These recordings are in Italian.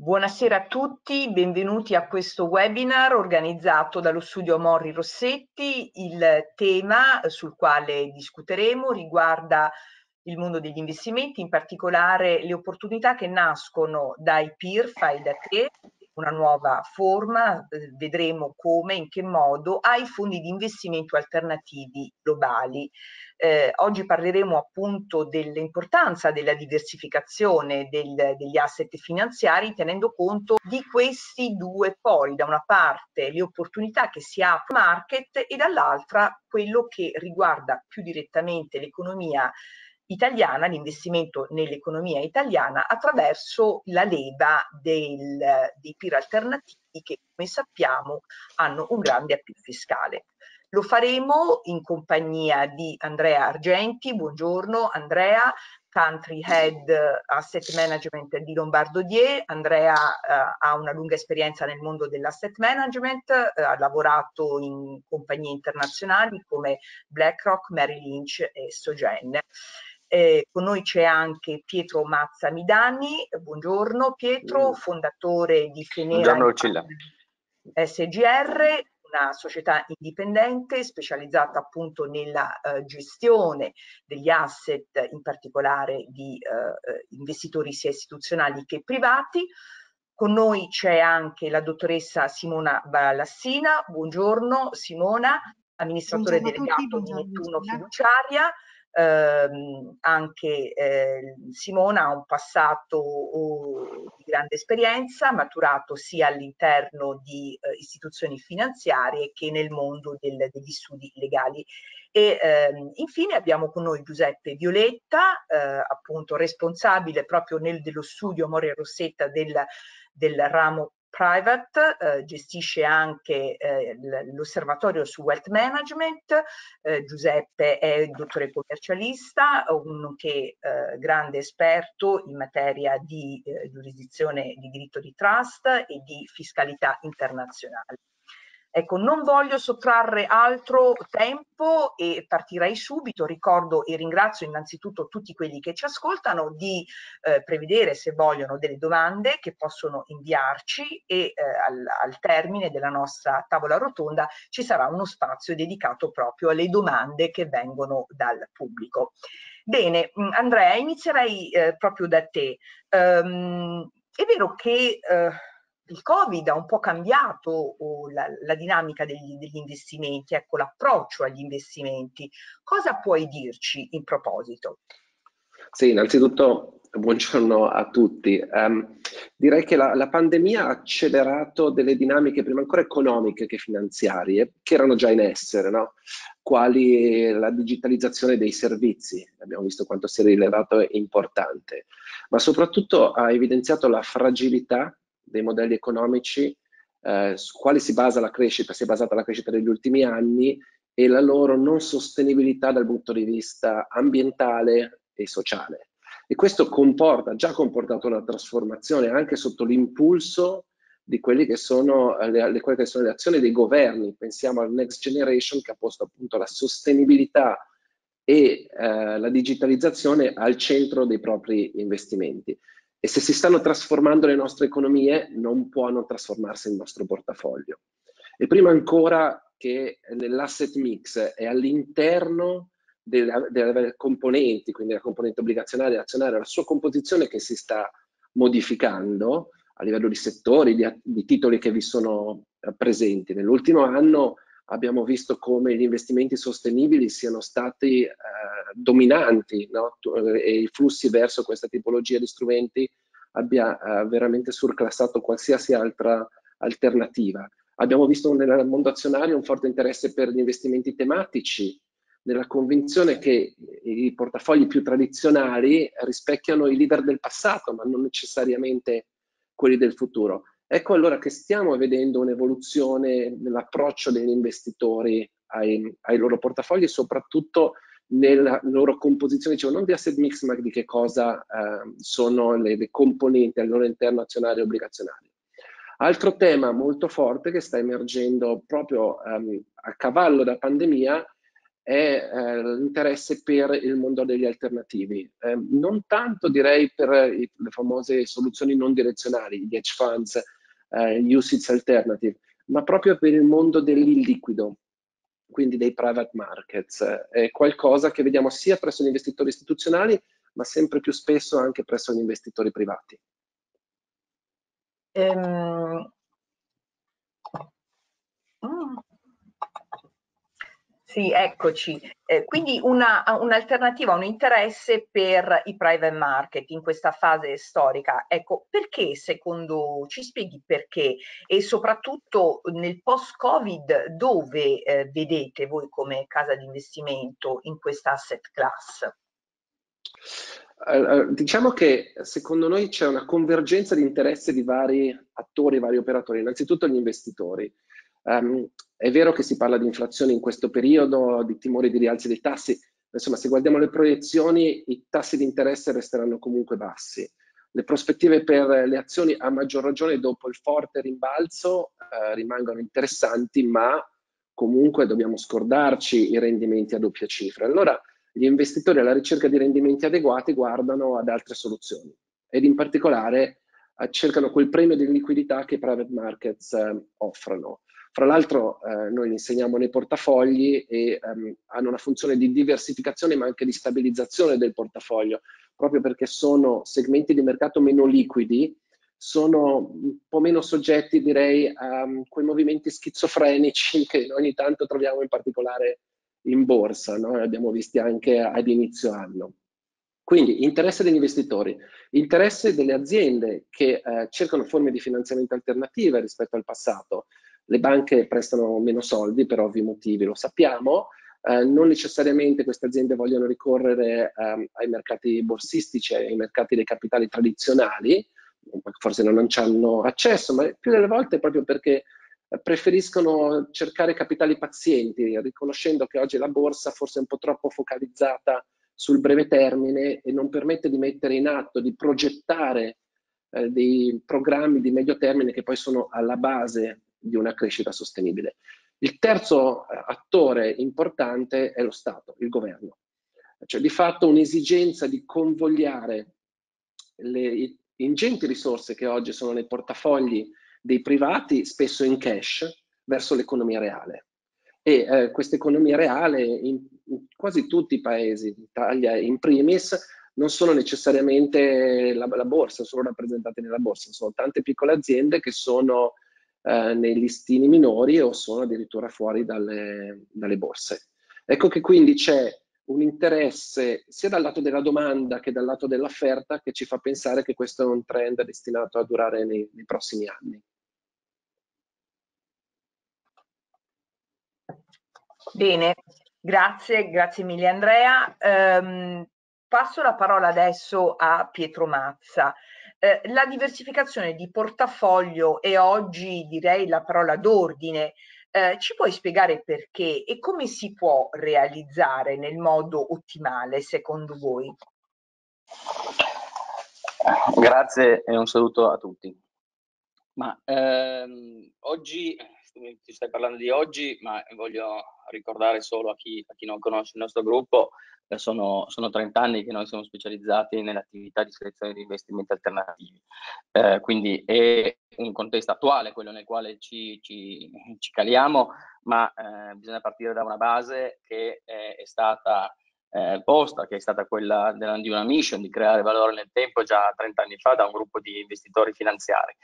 Buonasera a tutti, benvenuti a questo webinar organizzato dallo studio Morri Rossetti. Il tema sul quale discuteremo riguarda il mondo degli investimenti, in particolare le opportunità che nascono dai PIR, fai da te, una nuova forma, eh, vedremo come, in che modo, ai fondi di investimento alternativi globali. Eh, oggi parleremo appunto dell'importanza della diversificazione del, degli asset finanziari tenendo conto di questi due poli, da una parte le opportunità che si ha market e dall'altra quello che riguarda più direttamente l'economia italiana, l'investimento nell'economia italiana attraverso la leva del, dei PIR alternativi che come sappiamo hanno un grande appeal fiscale. Lo faremo in compagnia di Andrea Argenti, buongiorno Andrea, Country Head Asset Management di Lombardo Die. Andrea eh, ha una lunga esperienza nel mondo dell'asset management, eh, ha lavorato in compagnie internazionali come BlackRock, Merrill Lynch e Sogen. Eh, con noi c'è anche Pietro Mazza Midani, buongiorno Pietro, fondatore di Fenera SGR, una società indipendente specializzata appunto nella uh, gestione degli asset, in particolare di uh, investitori sia istituzionali che privati. Con noi c'è anche la dottoressa Simona Balassina. Buongiorno Simona, amministratore buongiorno delegato di Nettuno Fiduciaria ehm, anche eh, Simona ha un passato oh, di grande esperienza, maturato sia all'interno di eh, istituzioni finanziarie che nel mondo del, degli studi legali. E ehm, infine abbiamo con noi Giuseppe Violetta, eh, appunto responsabile proprio nel, dello studio Moria Rossetta del, del ramo Private, eh, gestisce anche eh, l'osservatorio su wealth management, eh, Giuseppe è dottore commercialista, nonché eh, grande esperto in materia di eh, giurisdizione di diritto di trust e di fiscalità internazionale. Ecco, non voglio sottrarre altro tempo e partirei subito. Ricordo e ringrazio innanzitutto tutti quelli che ci ascoltano di eh, prevedere, se vogliono, delle domande che possono inviarci e eh, al, al, termine della nostra tavola rotonda ci sarà uno spazio dedicato proprio alle domande che vengono dal pubblico. Bene, mm, Andrea, inizierei eh, proprio da te. Um, è vero che eh, il Covid ha un po' cambiato oh, la, la, dinamica degli, degli investimenti, ecco l'approccio agli investimenti. Cosa puoi dirci in proposito? Sì, innanzitutto buongiorno a tutti. Um, direi che la, la, pandemia ha accelerato delle dinamiche prima ancora economiche che finanziarie, che erano già in essere, no? quali la digitalizzazione dei servizi, abbiamo visto quanto sia rilevato e importante, ma soprattutto ha evidenziato la fragilità dei modelli economici eh, su quali si basa la crescita, si è basata la crescita degli ultimi anni e la loro non sostenibilità dal punto di vista ambientale e sociale. E questo comporta, già comportato una trasformazione anche sotto l'impulso di quelle che, sono le, le, quelle che sono le azioni dei governi. Pensiamo al Next Generation che ha posto appunto la sostenibilità e eh, la digitalizzazione al centro dei propri investimenti. E se si stanno trasformando le nostre economie, non può non trasformarsi il nostro portafoglio. E prima ancora che nell'asset mix è all'interno delle, delle, componenti, quindi la componente obbligazionaria e azionaria, la sua composizione che si sta modificando a livello di settori, di, di titoli che vi sono eh, presenti. Nell'ultimo anno abbiamo visto come gli investimenti sostenibili siano stati eh, dominanti no? e i flussi verso questa tipologia di strumenti abbia eh, veramente surclassato qualsiasi altra alternativa. Abbiamo visto nel mondo azionario un forte interesse per gli investimenti tematici, nella convinzione che i portafogli più tradizionali rispecchiano i leader del passato, ma non necessariamente quelli del futuro. Ecco allora che stiamo vedendo un'evoluzione nell'approccio degli investitori ai, ai, loro portafogli soprattutto nella loro composizione, dicevo non di asset mix, ma di che cosa eh, sono le, le, componenti al loro interno azionario e obbligazionario. Altro tema molto forte che sta emergendo proprio um, a cavallo da pandemia è eh, l'interesse per il mondo degli alternativi. Eh, non tanto direi per i, le famose soluzioni non direzionali, gli hedge funds, eh, USITS alternative, ma proprio per il mondo dell'illiquido, quindi dei private markets. È qualcosa che vediamo sia presso gli investitori istituzionali, ma sempre più spesso anche presso gli investitori privati. Um, Sì, eccoci. Eh, quindi un'alternativa, un, interesse per i private market in questa fase storica. Ecco, perché secondo, ci spieghi perché e soprattutto nel post-Covid dove eh, vedete voi come casa di investimento in questa asset class? Diciamo che secondo noi c'è una convergenza di interesse di vari attori, vari operatori, innanzitutto gli investitori. Um, è vero che si parla di inflazione in questo periodo, di timori di rialzi dei tassi, insomma se guardiamo le proiezioni i tassi di interesse resteranno comunque bassi. Le prospettive per le azioni a maggior ragione dopo il forte rimbalzo eh, rimangono interessanti, ma comunque dobbiamo scordarci i rendimenti a doppia cifra. Allora gli investitori alla ricerca di rendimenti adeguati guardano ad altre soluzioni ed in particolare eh, cercano quel premio di liquidità che i private markets eh, offrono. Fra l'altro eh, noi insegniamo nei portafogli e ehm, hanno una funzione di diversificazione ma anche di stabilizzazione del portafoglio, proprio perché sono segmenti di mercato meno liquidi, sono un po' meno soggetti direi a um, quei movimenti schizofrenici che ogni tanto troviamo in particolare in borsa, no? abbiamo visti anche ad inizio anno. Quindi interesse degli investitori, interesse delle aziende che eh, cercano forme di finanziamento alternative rispetto al passato, le banche prestano meno soldi per ovvi motivi, lo sappiamo, eh, non necessariamente queste aziende vogliono ricorrere eh, ai mercati borsistici, ai mercati dei capitali tradizionali, forse non ci hanno accesso, ma più delle volte proprio perché preferiscono cercare capitali pazienti, riconoscendo che oggi la borsa forse è un po' troppo focalizzata sul breve termine e non permette di mettere in atto, di progettare eh, dei programmi di medio termine che poi sono alla base di una crescita sostenibile. Il terzo eh, attore importante è lo Stato, il governo. Cioè di fatto un'esigenza di convogliare le ingenti risorse che oggi sono nei portafogli dei privati, spesso in cash, verso l'economia reale. E eh, questa economia reale in, in, quasi tutti i paesi, Italia in primis, non sono necessariamente la, la borsa, sono rappresentate nella borsa, sono tante piccole aziende che sono eh, nei listini minori o sono addirittura fuori dalle, dalle borse. Ecco che quindi c'è un interesse sia dal lato della domanda che dal lato dell'offerta che ci fa pensare che questo è un trend destinato a durare nei, nei prossimi anni. Bene, grazie, grazie mille Andrea. Um, passo la parola adesso a Pietro Mazza. Eh, la diversificazione di portafoglio è oggi direi la parola d'ordine. Eh, ci puoi spiegare perché e come si può realizzare nel modo ottimale secondo voi? Grazie e un saluto a tutti. Ma ehm, oggi, ti stai parlando di oggi, ma voglio ricordare solo a chi, a chi non conosce il nostro gruppo sono, sono, 30 anni che noi siamo specializzati nell'attività di selezione di investimenti alternativi, eh, quindi è un contesto attuale quello nel quale ci, ci, ci caliamo, ma eh, bisogna partire da una base che è, è stata eh, posta, che è stata quella della, di una mission di creare valore nel tempo già 30 anni fa da un gruppo di investitori finanziari.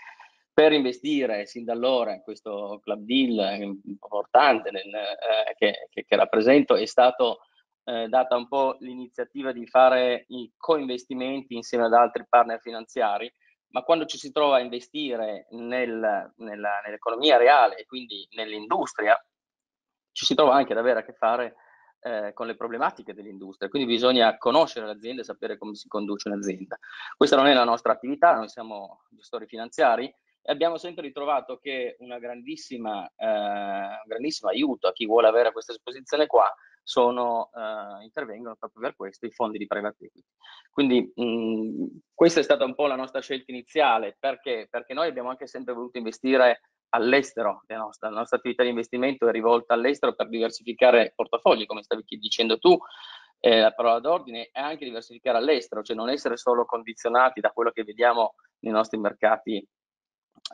Per investire sin da allora in questo club deal importante nel, eh, che, che, che, rappresento è stato eh, data un po' l'iniziativa di fare i co-investimenti insieme ad altri partner finanziari, ma quando ci si trova a investire nel, nella, nell'economia reale e quindi nell'industria, ci si trova anche ad avere a che fare eh, con le problematiche dell'industria, quindi bisogna conoscere l'azienda e sapere come si conduce un'azienda. Questa non è la nostra attività, noi siamo gestori finanziari e abbiamo sempre ritrovato che una grandissima, eh, un grandissimo aiuto a chi vuole avere questa esposizione qua sono, eh, intervengono proprio per questo i fondi di private equity. Quindi mh, questa è stata un po' la nostra scelta iniziale, perché? Perché noi abbiamo anche sempre voluto investire all'estero, la nostra, la nostra attività di investimento è rivolta all'estero per diversificare portafogli, come stavi dicendo tu, eh, la parola d'ordine è anche diversificare all'estero, cioè non essere solo condizionati da quello che vediamo nei nostri mercati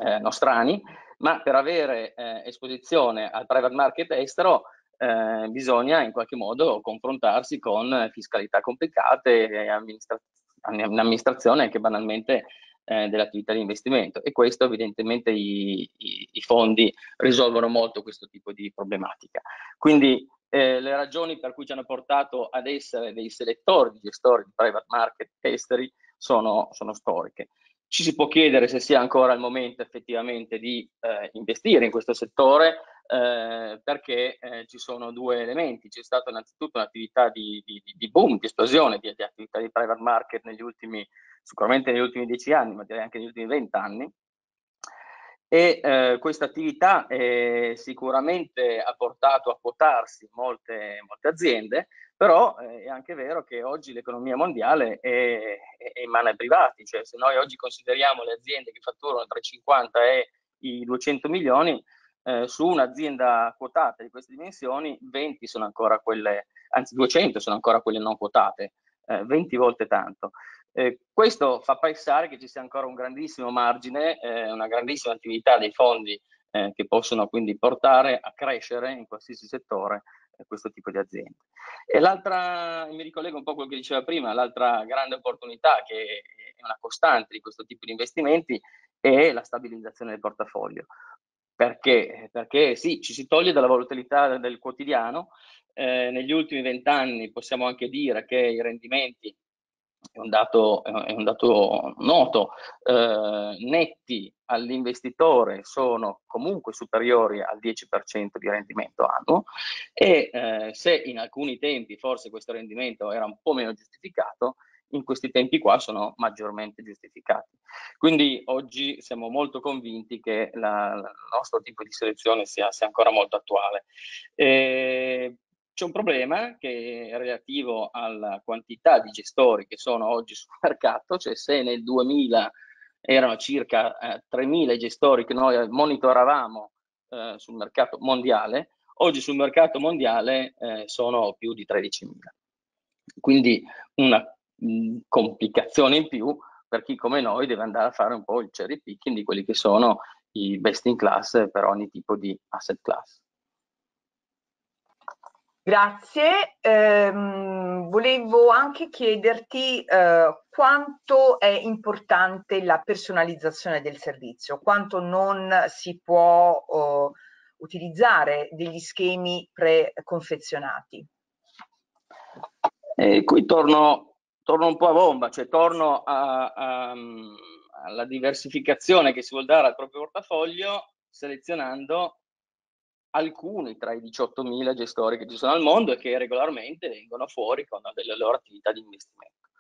eh, nostrani, ma per avere eh, esposizione al private market estero eh, bisogna in qualche modo confrontarsi con fiscalità complicate e amministra- un'amministrazione anche banalmente eh, dell'attività di investimento e questo evidentemente i, i, i, fondi risolvono molto questo tipo di problematica. Quindi eh, le ragioni per cui ci hanno portato ad essere dei selettori di gestori di private market esteri sono, sono storiche. Ci si può chiedere se sia ancora il momento effettivamente di eh, investire in questo settore eh, perché eh, ci sono due elementi. C'è stata innanzitutto un'attività di, di, di, boom, di esplosione di, di, attività di private market negli ultimi, sicuramente negli ultimi dieci anni, ma direi anche negli ultimi vent'anni. E eh, questa attività sicuramente ha portato a quotarsi molte, molte aziende, però eh, è anche vero che oggi l'economia mondiale è, è, in mano ai privati, cioè se noi oggi consideriamo le aziende che fatturano tra i 50 e i 200 milioni, eh, su un'azienda quotata di queste dimensioni, 20 sono ancora quelle, anzi 200 sono ancora quelle non quotate, eh, 20 volte tanto. Eh, questo fa pensare che ci sia ancora un grandissimo margine, eh, una grandissima attività dei fondi eh, che possono quindi portare a crescere in qualsiasi settore eh, questo tipo di aziende. E l'altra, mi ricollego un po' a quello che diceva prima, l'altra grande opportunità che è una costante di questo tipo di investimenti è la stabilizzazione del portafoglio. Perché? Perché sì, ci si toglie dalla volatilità del quotidiano. Eh, negli ultimi vent'anni possiamo anche dire che i rendimenti è un dato, è un dato noto, eh, netti all'investitore sono comunque superiori al 10% di rendimento annuo e eh, se in alcuni tempi forse questo rendimento era un po' meno giustificato, in questi tempi qua sono maggiormente giustificati. Quindi oggi siamo molto convinti che il nostro tipo di selezione sia, sia ancora molto attuale. E c'è un problema che è relativo alla quantità di gestori che sono oggi sul mercato, cioè se nel 2000 erano circa eh, 3.000 gestori che noi monitoravamo eh, sul mercato mondiale, oggi sul mercato mondiale eh, sono più di 13.000. Quindi una complicazione in più per chi come noi deve andare a fare un po' il cherry picking di quelli che sono i best in class per ogni tipo di asset class. Grazie. Eh, volevo anche chiederti eh, quanto è importante la personalizzazione del servizio, quanto non si può oh, utilizzare degli schemi preconfezionati. E qui torno torno un po' a bomba, cioè torno a, a, alla diversificazione che si vuole dare al proprio portafoglio selezionando alcuni tra i 18.000 gestori che ci sono al mondo e che regolarmente vengono fuori con delle loro attività di investimento.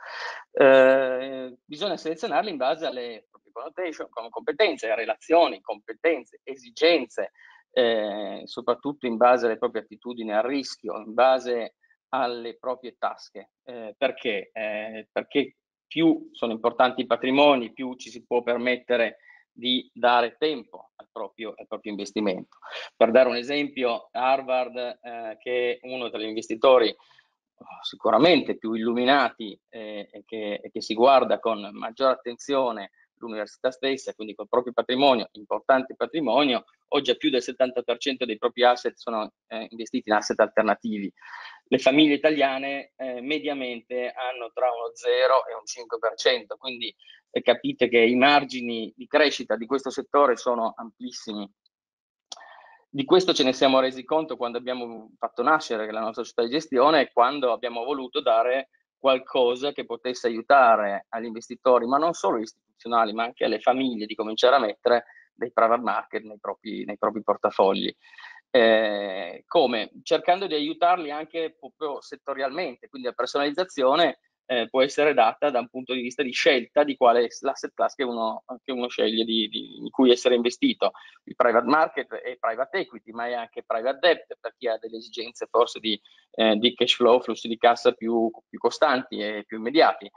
Eh, bisogna selezionarli in base alle proprie connotation, competenze, relazioni, competenze, esigenze, eh, soprattutto in base alle proprie attitudini al rischio, in base alle proprie tasche. Eh, perché? Eh, perché più sono importanti i patrimoni, più ci si può permettere di dare tempo al proprio, al proprio investimento. Per dare un esempio, Harvard, eh, che è uno degli investitori oh, sicuramente più illuminati eh, e che, e che si guarda con maggiore attenzione l'università stessa, quindi col proprio patrimonio, importante patrimonio, oggi più del 70% dei propri asset sono eh, investiti in asset alternativi. Le famiglie italiane eh, mediamente hanno tra uno 0 e un 5%, quindi eh, capite che i margini di crescita di questo settore sono amplissimi. Di questo ce ne siamo resi conto quando abbiamo fatto nascere la nostra società di gestione e quando abbiamo voluto dare qualcosa che potesse aiutare agli investitori, ma non solo istituzionali, istituzionali ma anche alle famiglie di cominciare a mettere dei private market nei propri, nei propri portafogli. Eh, come? Cercando di aiutarli anche proprio settorialmente, quindi la personalizzazione eh, può essere data da un punto di vista di scelta di quale è l'asset class che uno, che uno sceglie di, di, in cui essere investito. Il private market è private equity, ma è anche private debt per chi ha delle esigenze forse di, eh, di cash flow, flussi di cassa più, più costanti e più immediati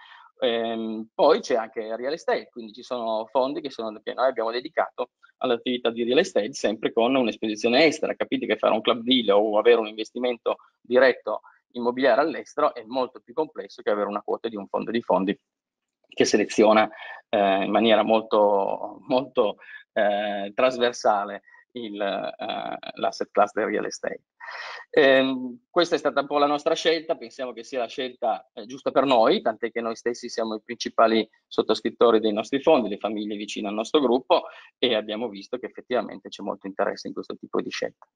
Ehm, poi c'è anche real estate, quindi ci sono fondi che, sono, che noi abbiamo dedicato all'attività di real estate sempre con un'esposizione estera. Capite che fare un club deal o avere un investimento diretto immobiliare all'estero è molto più complesso che avere una quota di un fondo di fondi che seleziona eh, in maniera molto, molto eh, trasversale l'asset class del real estate. Eh, questa è stata un po' la nostra scelta, pensiamo che sia la scelta eh, giusta per noi, tant'è che noi stessi siamo i principali sottoscrittori dei nostri fondi, le famiglie vicine al nostro gruppo e abbiamo visto che effettivamente c'è molto interesse in questo tipo di scelta.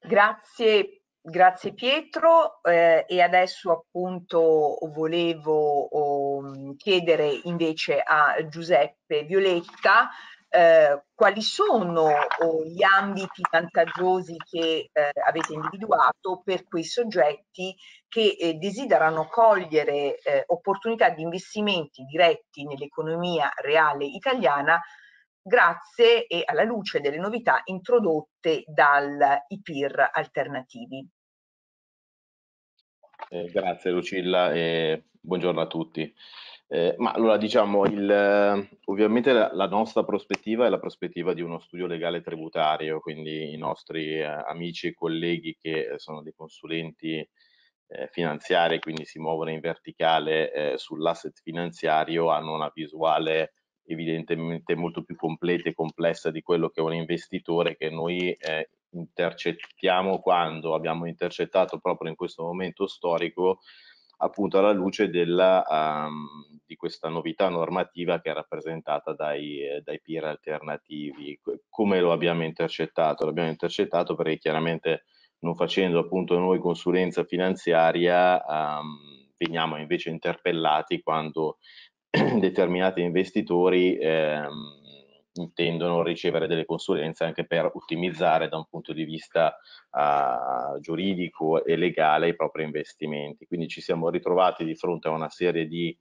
Grazie Grazie Pietro eh, e adesso appunto volevo oh, chiedere invece a Giuseppe Violetta eh, quali sono oh, gli ambiti vantaggiosi che eh, avete individuato per quei soggetti che eh, desiderano cogliere eh, opportunità di investimenti diretti nell'economia reale italiana grazie e alla luce delle novità introdotte dai PIR alternativi. Eh, grazie Lucilla e buongiorno a tutti. Eh, ma allora diciamo, il, ovviamente la, la, nostra prospettiva è la prospettiva di uno studio legale tributario, quindi i nostri eh, amici e colleghi che sono dei consulenti eh, finanziari, quindi si muovono in verticale eh, sull'asset finanziario, hanno una visuale evidentemente molto più completa e complessa di quello che è un investitore che noi eh, intercettiamo quando abbiamo intercettato proprio in questo momento storico appunto alla luce della, um, di questa novità normativa che è rappresentata dai, eh, dai peer alternativi. Come lo abbiamo intercettato? L'abbiamo intercettato perché chiaramente non facendo appunto noi consulenza finanziaria um, veniamo invece interpellati quando determinati investitori ehm, intendono ricevere delle consulenze anche per ottimizzare da un punto di vista uh, giuridico e legale i propri investimenti. Quindi ci siamo ritrovati di fronte a una serie di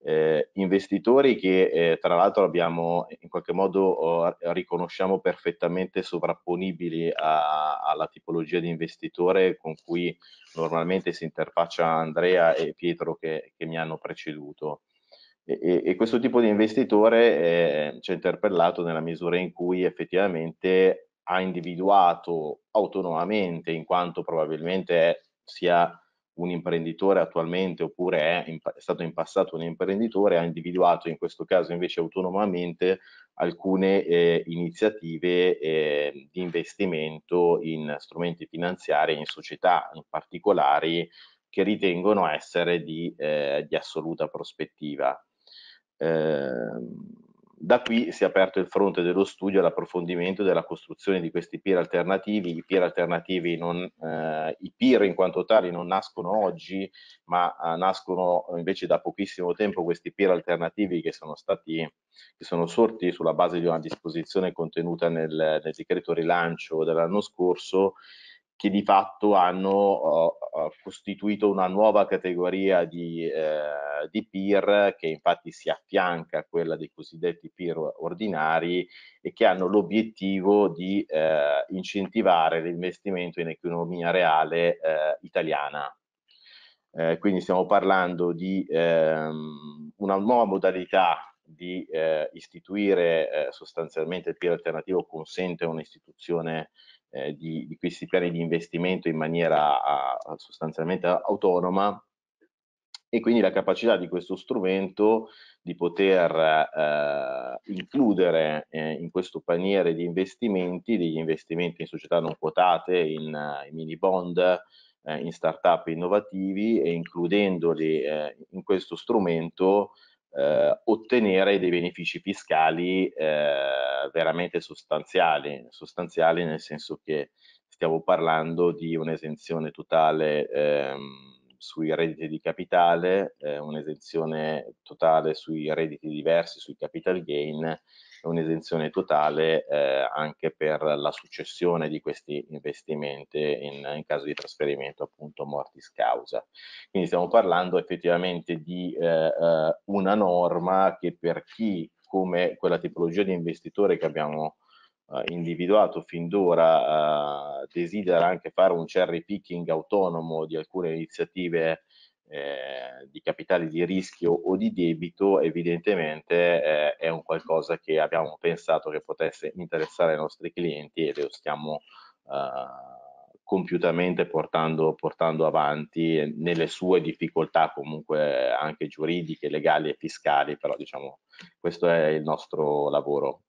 eh, investitori che eh, tra l'altro abbiamo in qualche modo oh, riconosciamo perfettamente sovrapponibili a, alla tipologia di investitore con cui normalmente si interfaccia Andrea e Pietro che, che mi hanno preceduto. E, e, questo tipo di investitore eh, ci ha interpellato nella misura in cui effettivamente ha individuato autonomamente, in quanto probabilmente è, sia un imprenditore attualmente oppure è, in, è, stato in passato un imprenditore, ha individuato in questo caso invece autonomamente alcune eh, iniziative eh, di investimento in strumenti finanziari, in società in particolari che ritengono essere di, eh, di assoluta prospettiva. Ehm, da qui si è aperto il fronte dello studio all'approfondimento della costruzione di questi peer alternativi. I peer alternativi, non, eh, i peer in quanto tali non nascono oggi, ma eh, nascono invece da pochissimo tempo questi peer alternativi che sono stati, che sono sorti sulla base di una disposizione contenuta nel, nel decreto rilancio dell'anno scorso che di fatto hanno uh, costituito una nuova categoria di, uh, di, peer che infatti si affianca a quella dei cosiddetti peer ordinari e che hanno l'obiettivo di uh, incentivare l'investimento in economia reale italiana. quindi stiamo parlando di um, una nuova modalità di istituire sostanzialmente il peer alternativo consente un'istituzione eh, di, di, questi piani di investimento in maniera a, sostanzialmente autonoma e quindi la capacità di questo strumento di poter eh, includere eh, in questo paniere di investimenti, degli investimenti in società non quotate, in, in mini bond, eh, in startup innovativi e includendoli eh, in questo strumento eh, ottenere dei benefici fiscali eh, veramente sostanziali, sostanziali nel senso che stiamo parlando di un'esenzione totale ehm, sui redditi di capitale, eh, un'esenzione totale sui redditi diversi, sui capital gain un'esenzione totale eh, anche per la successione di questi investimenti in, in, caso di trasferimento appunto mortis causa. Quindi stiamo parlando effettivamente di eh, eh, una norma che per chi come quella tipologia di investitore che abbiamo eh, individuato fin d'ora eh, desidera anche fare un cherry picking autonomo di alcune iniziative eh, di capitali di rischio o di debito, evidentemente eh, è un qualcosa che abbiamo pensato che potesse interessare i nostri clienti e lo stiamo eh, compiutamente portando, portando avanti nelle sue difficoltà comunque anche giuridiche, legali e fiscali, però diciamo questo è il nostro lavoro.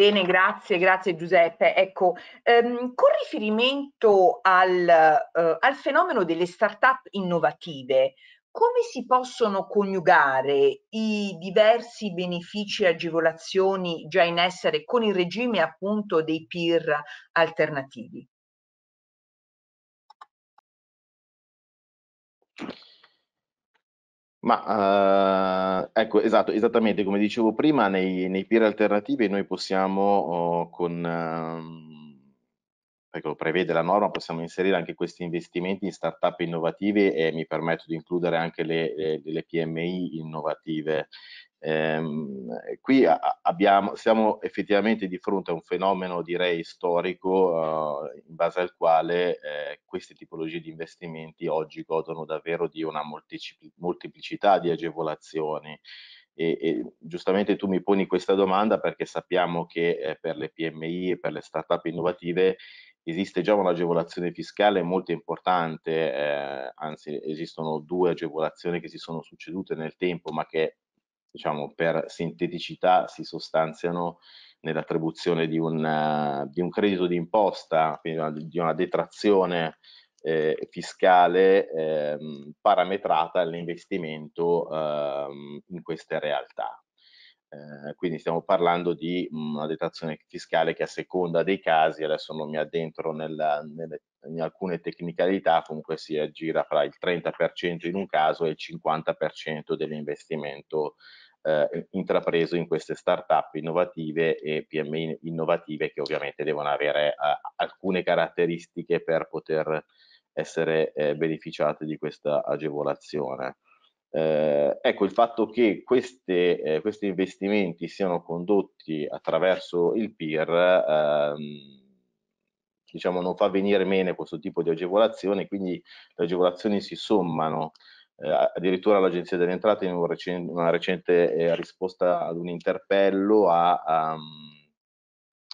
Bene, grazie, grazie Giuseppe. Ecco, ehm, con riferimento al, eh, al fenomeno delle start-up innovative, come si possono coniugare i diversi benefici e agevolazioni già in essere con il regime appunto dei peer alternativi? Ma eh, ecco, esatto, esattamente come dicevo prima, nei, nei peer alternativi noi possiamo oh, con, ehm, perché lo prevede la norma, possiamo inserire anche questi investimenti in start-up innovative e mi permetto di includere anche le, le, le PMI innovative. Ehm, qui abbiamo, siamo effettivamente di fronte a un fenomeno direi storico eh, in base al quale eh, queste tipologie di investimenti oggi godono davvero di una molteplicità di agevolazioni. E, e, giustamente tu mi poni questa domanda perché sappiamo che eh, per le PMI e per le start-up innovative esiste già un'agevolazione fiscale molto importante, eh, anzi esistono due agevolazioni che si sono succedute nel tempo ma che diciamo, per sinteticità si sostanziano nell'attribuzione di, un, di un credito d'imposta, quindi di una detrazione eh, fiscale eh, parametrata all'investimento eh, in queste realtà. Eh, quindi stiamo parlando di una detrazione fiscale che a seconda dei casi, adesso non mi addentro nella, nelle, in alcune tecnicalità, comunque si aggira fra il 30% in un caso e il 50% dell'investimento eh, intrapreso in queste start-up innovative e PMI innovative che ovviamente devono avere eh, alcune caratteristiche per poter essere eh, beneficiate di questa agevolazione. Eh, ecco, il fatto che queste, eh, questi investimenti siano condotti attraverso il PIR, ehm, diciamo, non fa venire meno questo tipo di agevolazione, quindi le agevolazioni si sommano. Eh, addirittura l'Agenzia delle Entrate in un recente, una recente eh, risposta ad un interpello ha, um,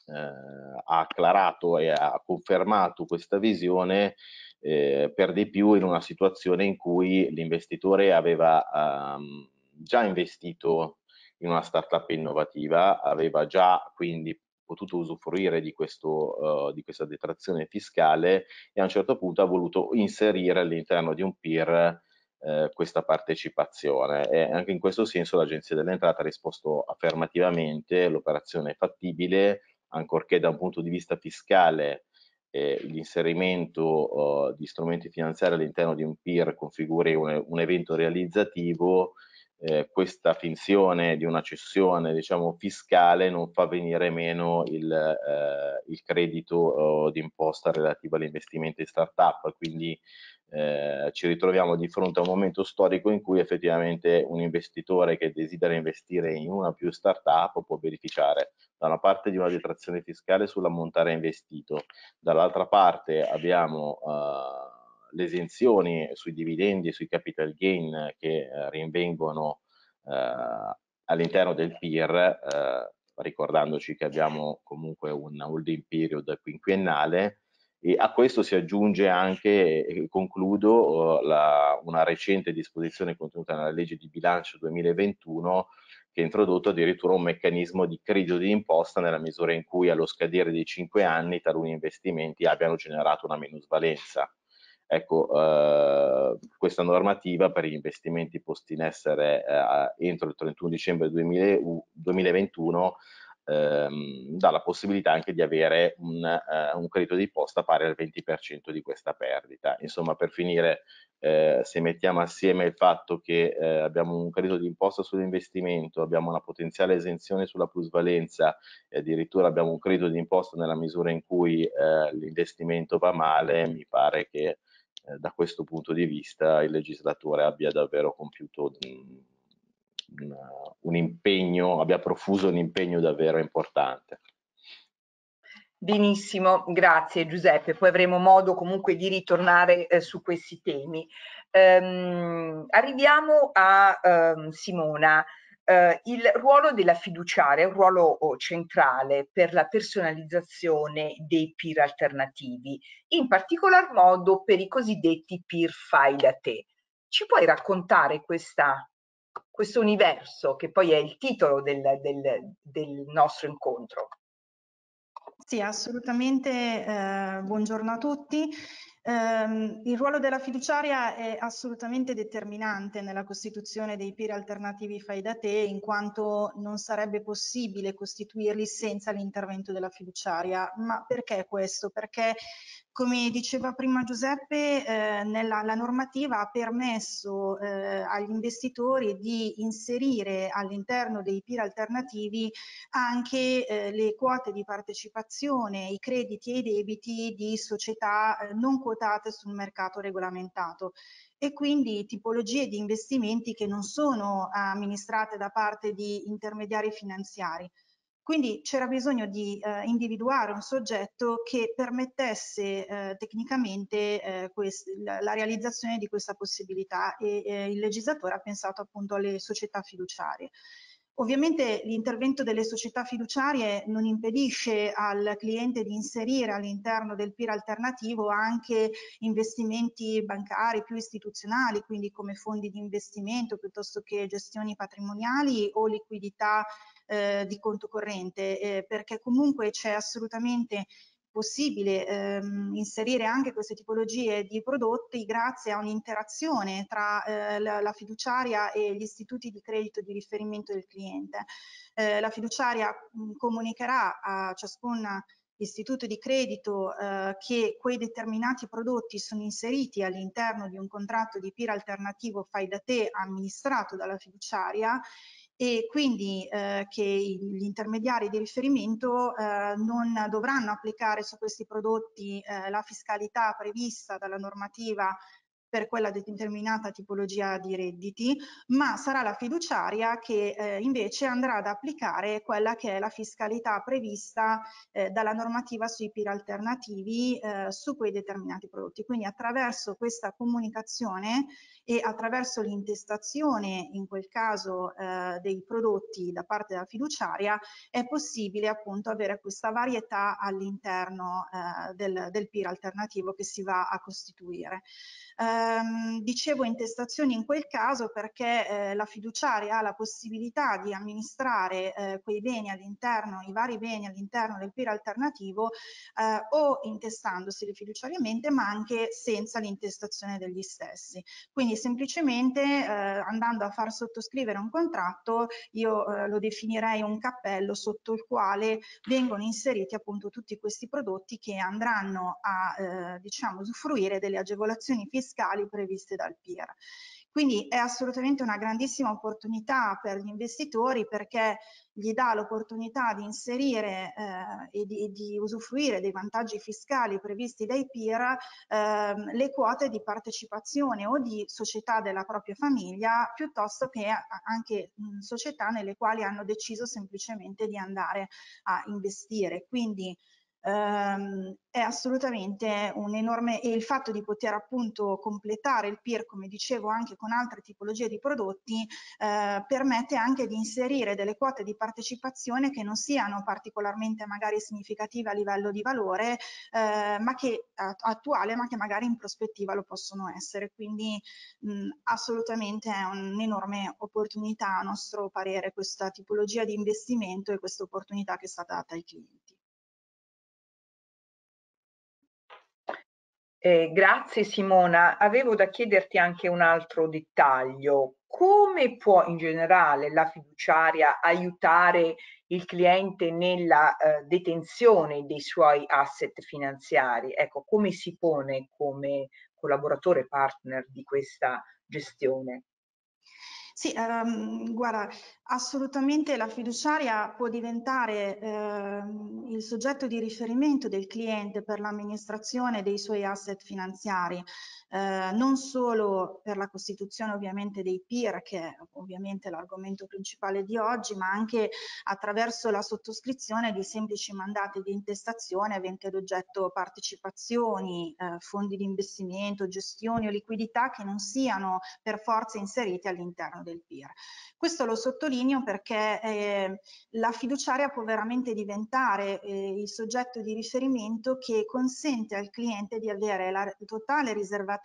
ha acclarato e ha confermato questa visione eh, per di più in una situazione in cui l'investitore aveva um, già investito in una startup innovativa, aveva già quindi potuto usufruire di, questo, uh, di questa detrazione fiscale e a un certo punto ha voluto inserire all'interno di un peer eh, questa partecipazione. E anche in questo senso l'Agenzia delle Entrate ha risposto affermativamente, l'operazione è fattibile, ancorché da un punto di vista fiscale eh, l'inserimento uh, di strumenti finanziari all'interno di un peer configuri un, un evento realizzativo, eh, questa finzione di una cessione diciamo, fiscale non fa venire meno il, eh, il credito uh, d'imposta relativo agli investimenti in startup, quindi eh, ci ritroviamo di fronte a un momento storico in cui effettivamente un investitore che desidera investire in una o più startup può beneficiare da una parte di una detrazione fiscale sull'ammontare investito, dall'altra parte abbiamo uh, le esenzioni sui dividendi e sui capital gain che uh, rinvengono uh, all'interno del PIR, ricordandoci che abbiamo comunque un holding period quinquennale e a questo si aggiunge anche, e concludo, la, una recente disposizione contenuta nella legge di bilancio 2021 che ha introdotto addirittura un meccanismo di credito di imposta nella misura in cui allo scadere dei cinque anni taluni investimenti abbiano generato una minusvalenza. Ecco, eh, questa normativa per gli investimenti posti in essere eh, entro il 31 dicembre 2000, 2021 ehm, dà la possibilità anche di avere un, eh, un credito di posta pari al 20% di questa perdita. Insomma, per finire, eh, se mettiamo assieme il fatto che eh, abbiamo un credito di imposta sull'investimento, abbiamo una potenziale esenzione sulla plusvalenza e addirittura abbiamo un credito di imposta nella misura in cui eh, l'investimento va male, mi pare che eh, da questo punto di vista il legislatore abbia davvero compiuto mh, un, impegno, abbia profuso un impegno davvero importante. Benissimo, grazie Giuseppe, poi avremo modo comunque di ritornare eh, su questi temi. Ehm, arriviamo a ehm, Simona. Eh, il ruolo della fiduciaria è un ruolo oh, centrale per la personalizzazione dei peer alternativi, in particolar modo per i cosiddetti peer fai da te. Ci puoi raccontare questa, questo universo che poi è il titolo del, del, del nostro incontro? Sì, assolutamente. Eh, buongiorno a tutti. Eh, il ruolo della fiduciaria è assolutamente determinante nella costituzione dei peer alternativi fai da te, in quanto non sarebbe possibile costituirli senza l'intervento della fiduciaria. Ma perché questo? Perché come diceva prima Giuseppe, eh, nella, la normativa ha permesso eh, agli investitori di inserire all'interno dei peer alternativi anche eh, le quote di partecipazione, i crediti e i debiti di società eh, non quotate sul mercato regolamentato e quindi tipologie di investimenti che non sono amministrate da parte di intermediari finanziari. Quindi c'era bisogno di eh, individuare un soggetto che permettesse eh, tecnicamente eh, la, la, realizzazione di questa possibilità e il legislatore ha pensato appunto alle società fiduciarie. Ovviamente l'intervento delle società fiduciarie non impedisce al cliente di inserire all'interno del PIR alternativo anche investimenti bancari più istituzionali, quindi come fondi di investimento piuttosto che gestioni patrimoniali o liquidità eh, di conto corrente, eh, perché comunque c'è assolutamente possibile ehm, inserire anche queste tipologie di prodotti grazie a un'interazione tra eh, la, la, fiduciaria e gli istituti di credito di riferimento del cliente. Eh, la fiduciaria mh, comunicherà a ciascun istituto di credito eh, che quei determinati prodotti sono inseriti all'interno di un contratto di PIR alternativo fai da te amministrato dalla fiduciaria e quindi eh, che gli intermediari di riferimento eh, non dovranno applicare su questi prodotti eh, la fiscalità prevista dalla normativa per quella determinata tipologia di redditi, ma sarà la fiduciaria che eh, invece andrà ad applicare quella che è la fiscalità prevista eh, dalla normativa sui PIR alternativi eh, su quei determinati prodotti. Quindi attraverso questa comunicazione e attraverso l'intestazione, in quel caso, eh, dei prodotti da parte della fiduciaria, è possibile appunto avere questa varietà all'interno eh, del, del PIR alternativo che si va a costituire. Ehm, dicevo intestazioni in quel caso perché eh, la fiduciaria ha la possibilità di amministrare eh, quei beni all'interno, i vari beni all'interno del PIR alternativo eh, o intestandoseli fiduciariamente ma anche senza l'intestazione degli stessi. Quindi semplicemente eh, andando a far sottoscrivere un contratto io eh, lo definirei un cappello sotto il quale vengono inseriti appunto tutti questi prodotti che andranno a eh, diciamo usufruire delle agevolazioni fiscali fiscali previste dal PIR. Quindi è assolutamente una grandissima opportunità per gli investitori perché gli dà l'opportunità di inserire eh, e di, di, usufruire dei vantaggi fiscali previsti dai PIR eh, le quote di partecipazione o di società della propria famiglia piuttosto che anche mh, società nelle quali hanno deciso semplicemente di andare a investire. Quindi ehm, è assolutamente un enorme e il fatto di poter appunto completare il PIR come dicevo anche con altre tipologie di prodotti eh, permette anche di inserire delle quote di partecipazione che non siano particolarmente magari significative a livello di valore eh, ma che attuale ma che magari in prospettiva lo possono essere quindi mh, assolutamente è un'enorme opportunità a nostro parere questa tipologia di investimento e questa opportunità che è stata data ai clienti. Eh, grazie Simona. Avevo da chiederti anche un altro dettaglio. Come può in generale la fiduciaria aiutare il cliente nella eh, detenzione dei suoi asset finanziari? Ecco, come si pone come collaboratore partner di questa gestione? Sì, ehm, guarda, assolutamente la fiduciaria può diventare ehm, il soggetto di riferimento del cliente per l'amministrazione dei suoi asset finanziari. Eh, non solo per la costituzione ovviamente dei PIR, che è ovviamente l'argomento principale di oggi, ma anche attraverso la sottoscrizione di semplici mandati di intestazione aventi ad oggetto partecipazioni, eh, fondi di investimento, gestioni o liquidità che non siano per forza inseriti all'interno del PIR. Questo lo sottolineo perché eh, la fiduciaria può veramente diventare eh, il soggetto di riferimento che consente al cliente di avere la totale riservatezza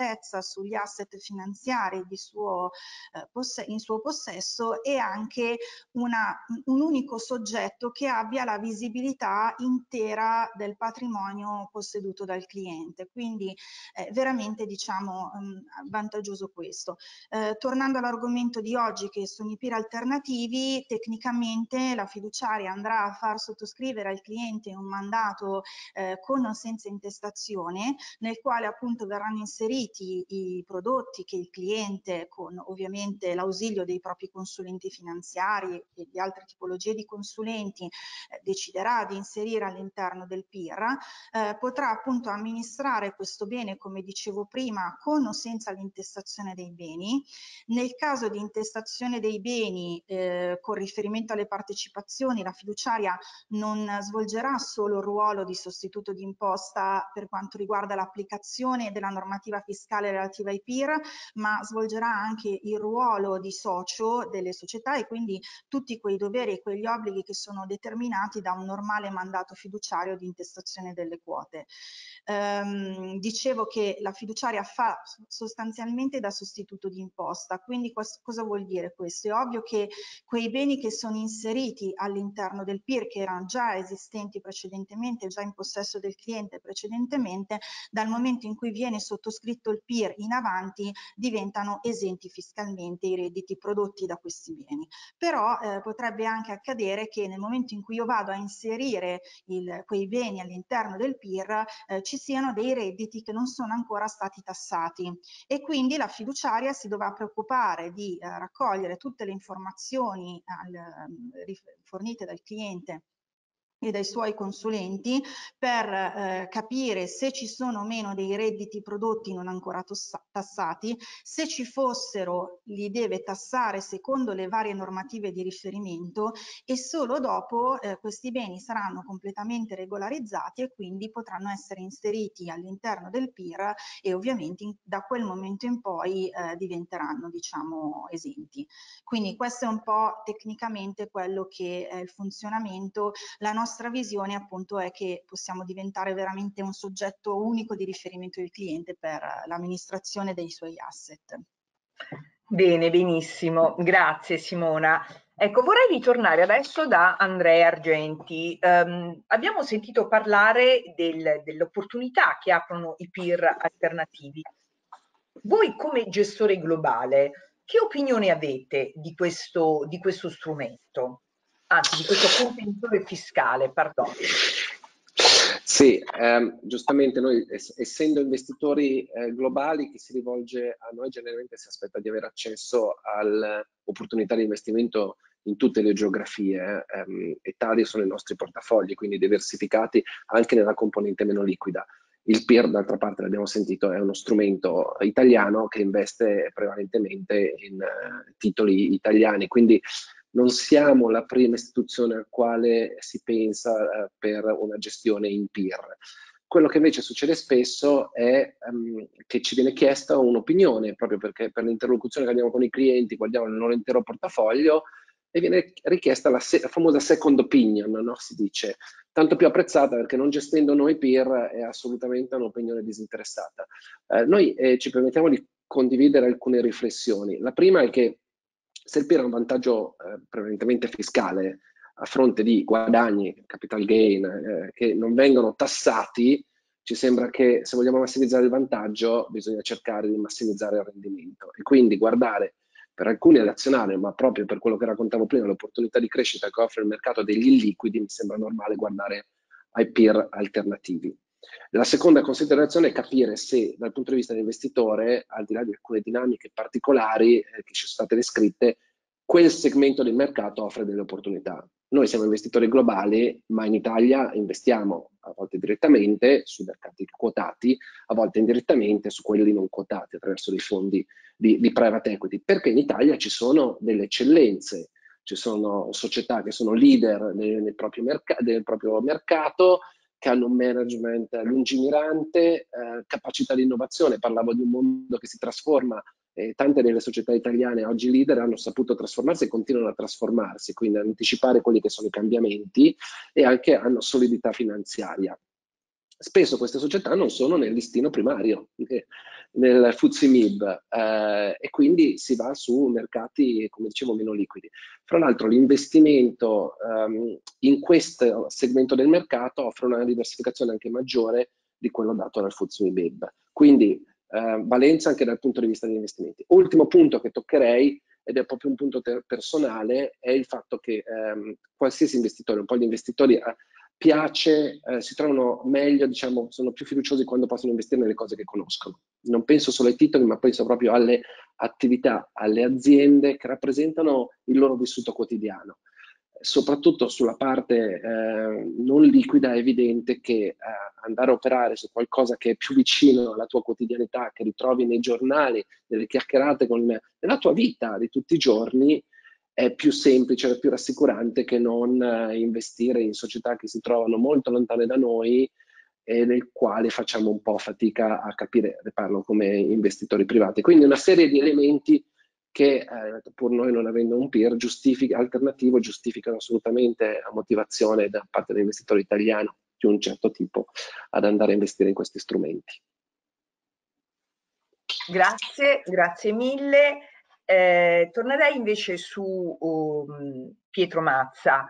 sugli asset finanziari suo, eh, in suo possesso e anche una, un unico soggetto che abbia la visibilità intera del patrimonio posseduto dal cliente. Quindi eh, veramente diciamo mh, mm, vantaggioso questo. Eh, tornando all'argomento di oggi che sono i PIR alternativi, tecnicamente la fiduciaria andrà a far sottoscrivere al cliente un mandato eh, con o senza intestazione nel quale appunto verranno inseriti i prodotti che il cliente con ovviamente l'ausilio dei propri consulenti finanziari e di altre tipologie di consulenti eh, deciderà di inserire all'interno del PIR eh, potrà appunto amministrare questo bene come dicevo prima con o senza l'intestazione dei beni. Nel caso di intestazione dei beni eh, con riferimento alle partecipazioni la fiduciaria non svolgerà solo il ruolo di sostituto di imposta per quanto riguarda l'applicazione della normativa fiscale relativa ai PIR, ma svolgerà anche il ruolo di socio delle società e quindi tutti quei doveri e quegli obblighi che sono determinati da un normale mandato fiduciario di intestazione delle quote. Ehm, dicevo che la fiduciaria fa sostanzialmente da sostituto di imposta, quindi cosa vuol dire questo? È ovvio che quei beni che sono inseriti all'interno del PIR, che erano già esistenti precedentemente, già in possesso del cliente precedentemente, dal momento in cui viene sottoscritto il PIR in avanti diventano esenti fiscalmente i redditi prodotti da questi beni. Però eh, potrebbe anche accadere che nel momento in cui io vado a inserire il, quei beni all'interno del PIR eh, ci siano dei redditi che non sono ancora stati tassati e quindi la fiduciaria si dovrà preoccupare di eh, raccogliere tutte le informazioni al, ehm, fornite dal cliente e dai suoi consulenti per eh, capire se ci sono o meno dei redditi prodotti non ancora tassati, se ci fossero li deve tassare secondo le varie normative di riferimento e solo dopo eh, questi beni saranno completamente regolarizzati e quindi potranno essere inseriti all'interno del PIR e ovviamente in, da quel momento in poi eh, diventeranno diciamo esenti. Quindi questo è un po' tecnicamente quello che è il funzionamento, la nostra nostra visione appunto è che possiamo diventare veramente un soggetto unico di riferimento del cliente per l'amministrazione dei suoi asset. Bene, benissimo, grazie Simona. Ecco, vorrei ritornare adesso da Andrea Argenti. Um, abbiamo sentito parlare del, dell'opportunità che aprono i peer alternativi. Voi come gestore globale, che opinione avete di questo, di questo strumento? Anzi di questo contenitore fiscale, perdono. Sì, ehm, giustamente noi essendo investitori eh, globali chi si rivolge a noi generalmente si aspetta di avere accesso all'opportunità di investimento in tutte le geografie ehm, e tali sono i nostri portafogli, quindi diversificati anche nella componente meno liquida. Il PIR, d'altra parte, l'abbiamo sentito, è uno strumento italiano che investe prevalentemente in uh, titoli italiani, quindi non siamo la prima istituzione al quale si pensa eh, per una gestione in peer. Quello che invece succede spesso è um, che ci viene chiesta un'opinione, proprio perché per l'interlocuzione che abbiamo con i clienti guardiamo il loro intero portafoglio e viene richiesta la, la famosa second opinion, no? si dice, tanto più apprezzata perché non gestendo noi peer è assolutamente un'opinione disinteressata. Eh, noi eh, ci permettiamo di condividere alcune riflessioni. La prima è che se il PIR ha un vantaggio eh, prevalentemente fiscale a fronte di guadagni, capital gain, eh, che non vengono tassati, ci sembra che se vogliamo massimizzare il vantaggio bisogna cercare di massimizzare il rendimento e quindi guardare per alcuni azionari, ma proprio per quello che raccontavo prima, l'opportunità di crescita che offre il mercato degli illiquidi, mi sembra normale guardare ai peer alternativi. La seconda considerazione è capire se dal punto di vista dell'investitore, al di là di alcune dinamiche particolari eh, che ci sono state descritte, quel segmento del mercato offre delle opportunità. Noi siamo investitori globali, ma in Italia investiamo a volte direttamente sui mercati quotati, a volte indirettamente su quelli non quotati attraverso dei fondi di, di private equity, perché in Italia ci sono delle eccellenze, ci sono società che sono leader nel, nel, proprio, merc del proprio mercato, che hanno un management lungimirante, eh, capacità di innovazione. Parlavo di un mondo che si trasforma e tante delle società italiane oggi leader hanno saputo trasformarsi e continuano a trasformarsi, quindi anticipare quelli che sono i cambiamenti e anche hanno solidità finanziaria. Spesso queste società non sono nel listino primario, nel FTSE MIB eh, e quindi si va su mercati, come dicevo, meno liquidi. Fra l'altro l'investimento um, in questo segmento del mercato offre una diversificazione anche maggiore di quello dato dal FTSE MIB. Quindi eh, valenza anche dal punto di vista degli investimenti. Ultimo punto che toccherei, ed è proprio un punto personale, è il fatto che ehm, qualsiasi investitore, un po' gli investitori piace, eh, si trovano meglio, diciamo, sono più fiduciosi quando possono investire nelle cose che conoscono. Non penso solo ai titoli, ma penso proprio alle attività, alle aziende che rappresentano il loro vissuto quotidiano soprattutto sulla parte eh, non liquida è evidente che eh, andare a operare su qualcosa che è più vicino alla tua quotidianità, che ritrovi nei giornali, nelle chiacchierate, con, nella tua vita di tutti i giorni, è più semplice, è più rassicurante che non eh, investire in società che si trovano molto lontane da noi e nel quale facciamo un po' fatica a capire, ne parlo come investitori privati. Quindi una serie di elementi che eh, pur noi non avendo un peer giustifica, alternativo giustificano assolutamente la motivazione da parte dell'investitore italiano di un certo tipo ad andare a investire in questi strumenti. Grazie, grazie mille. Eh, tornerei invece su um, Pietro Mazza.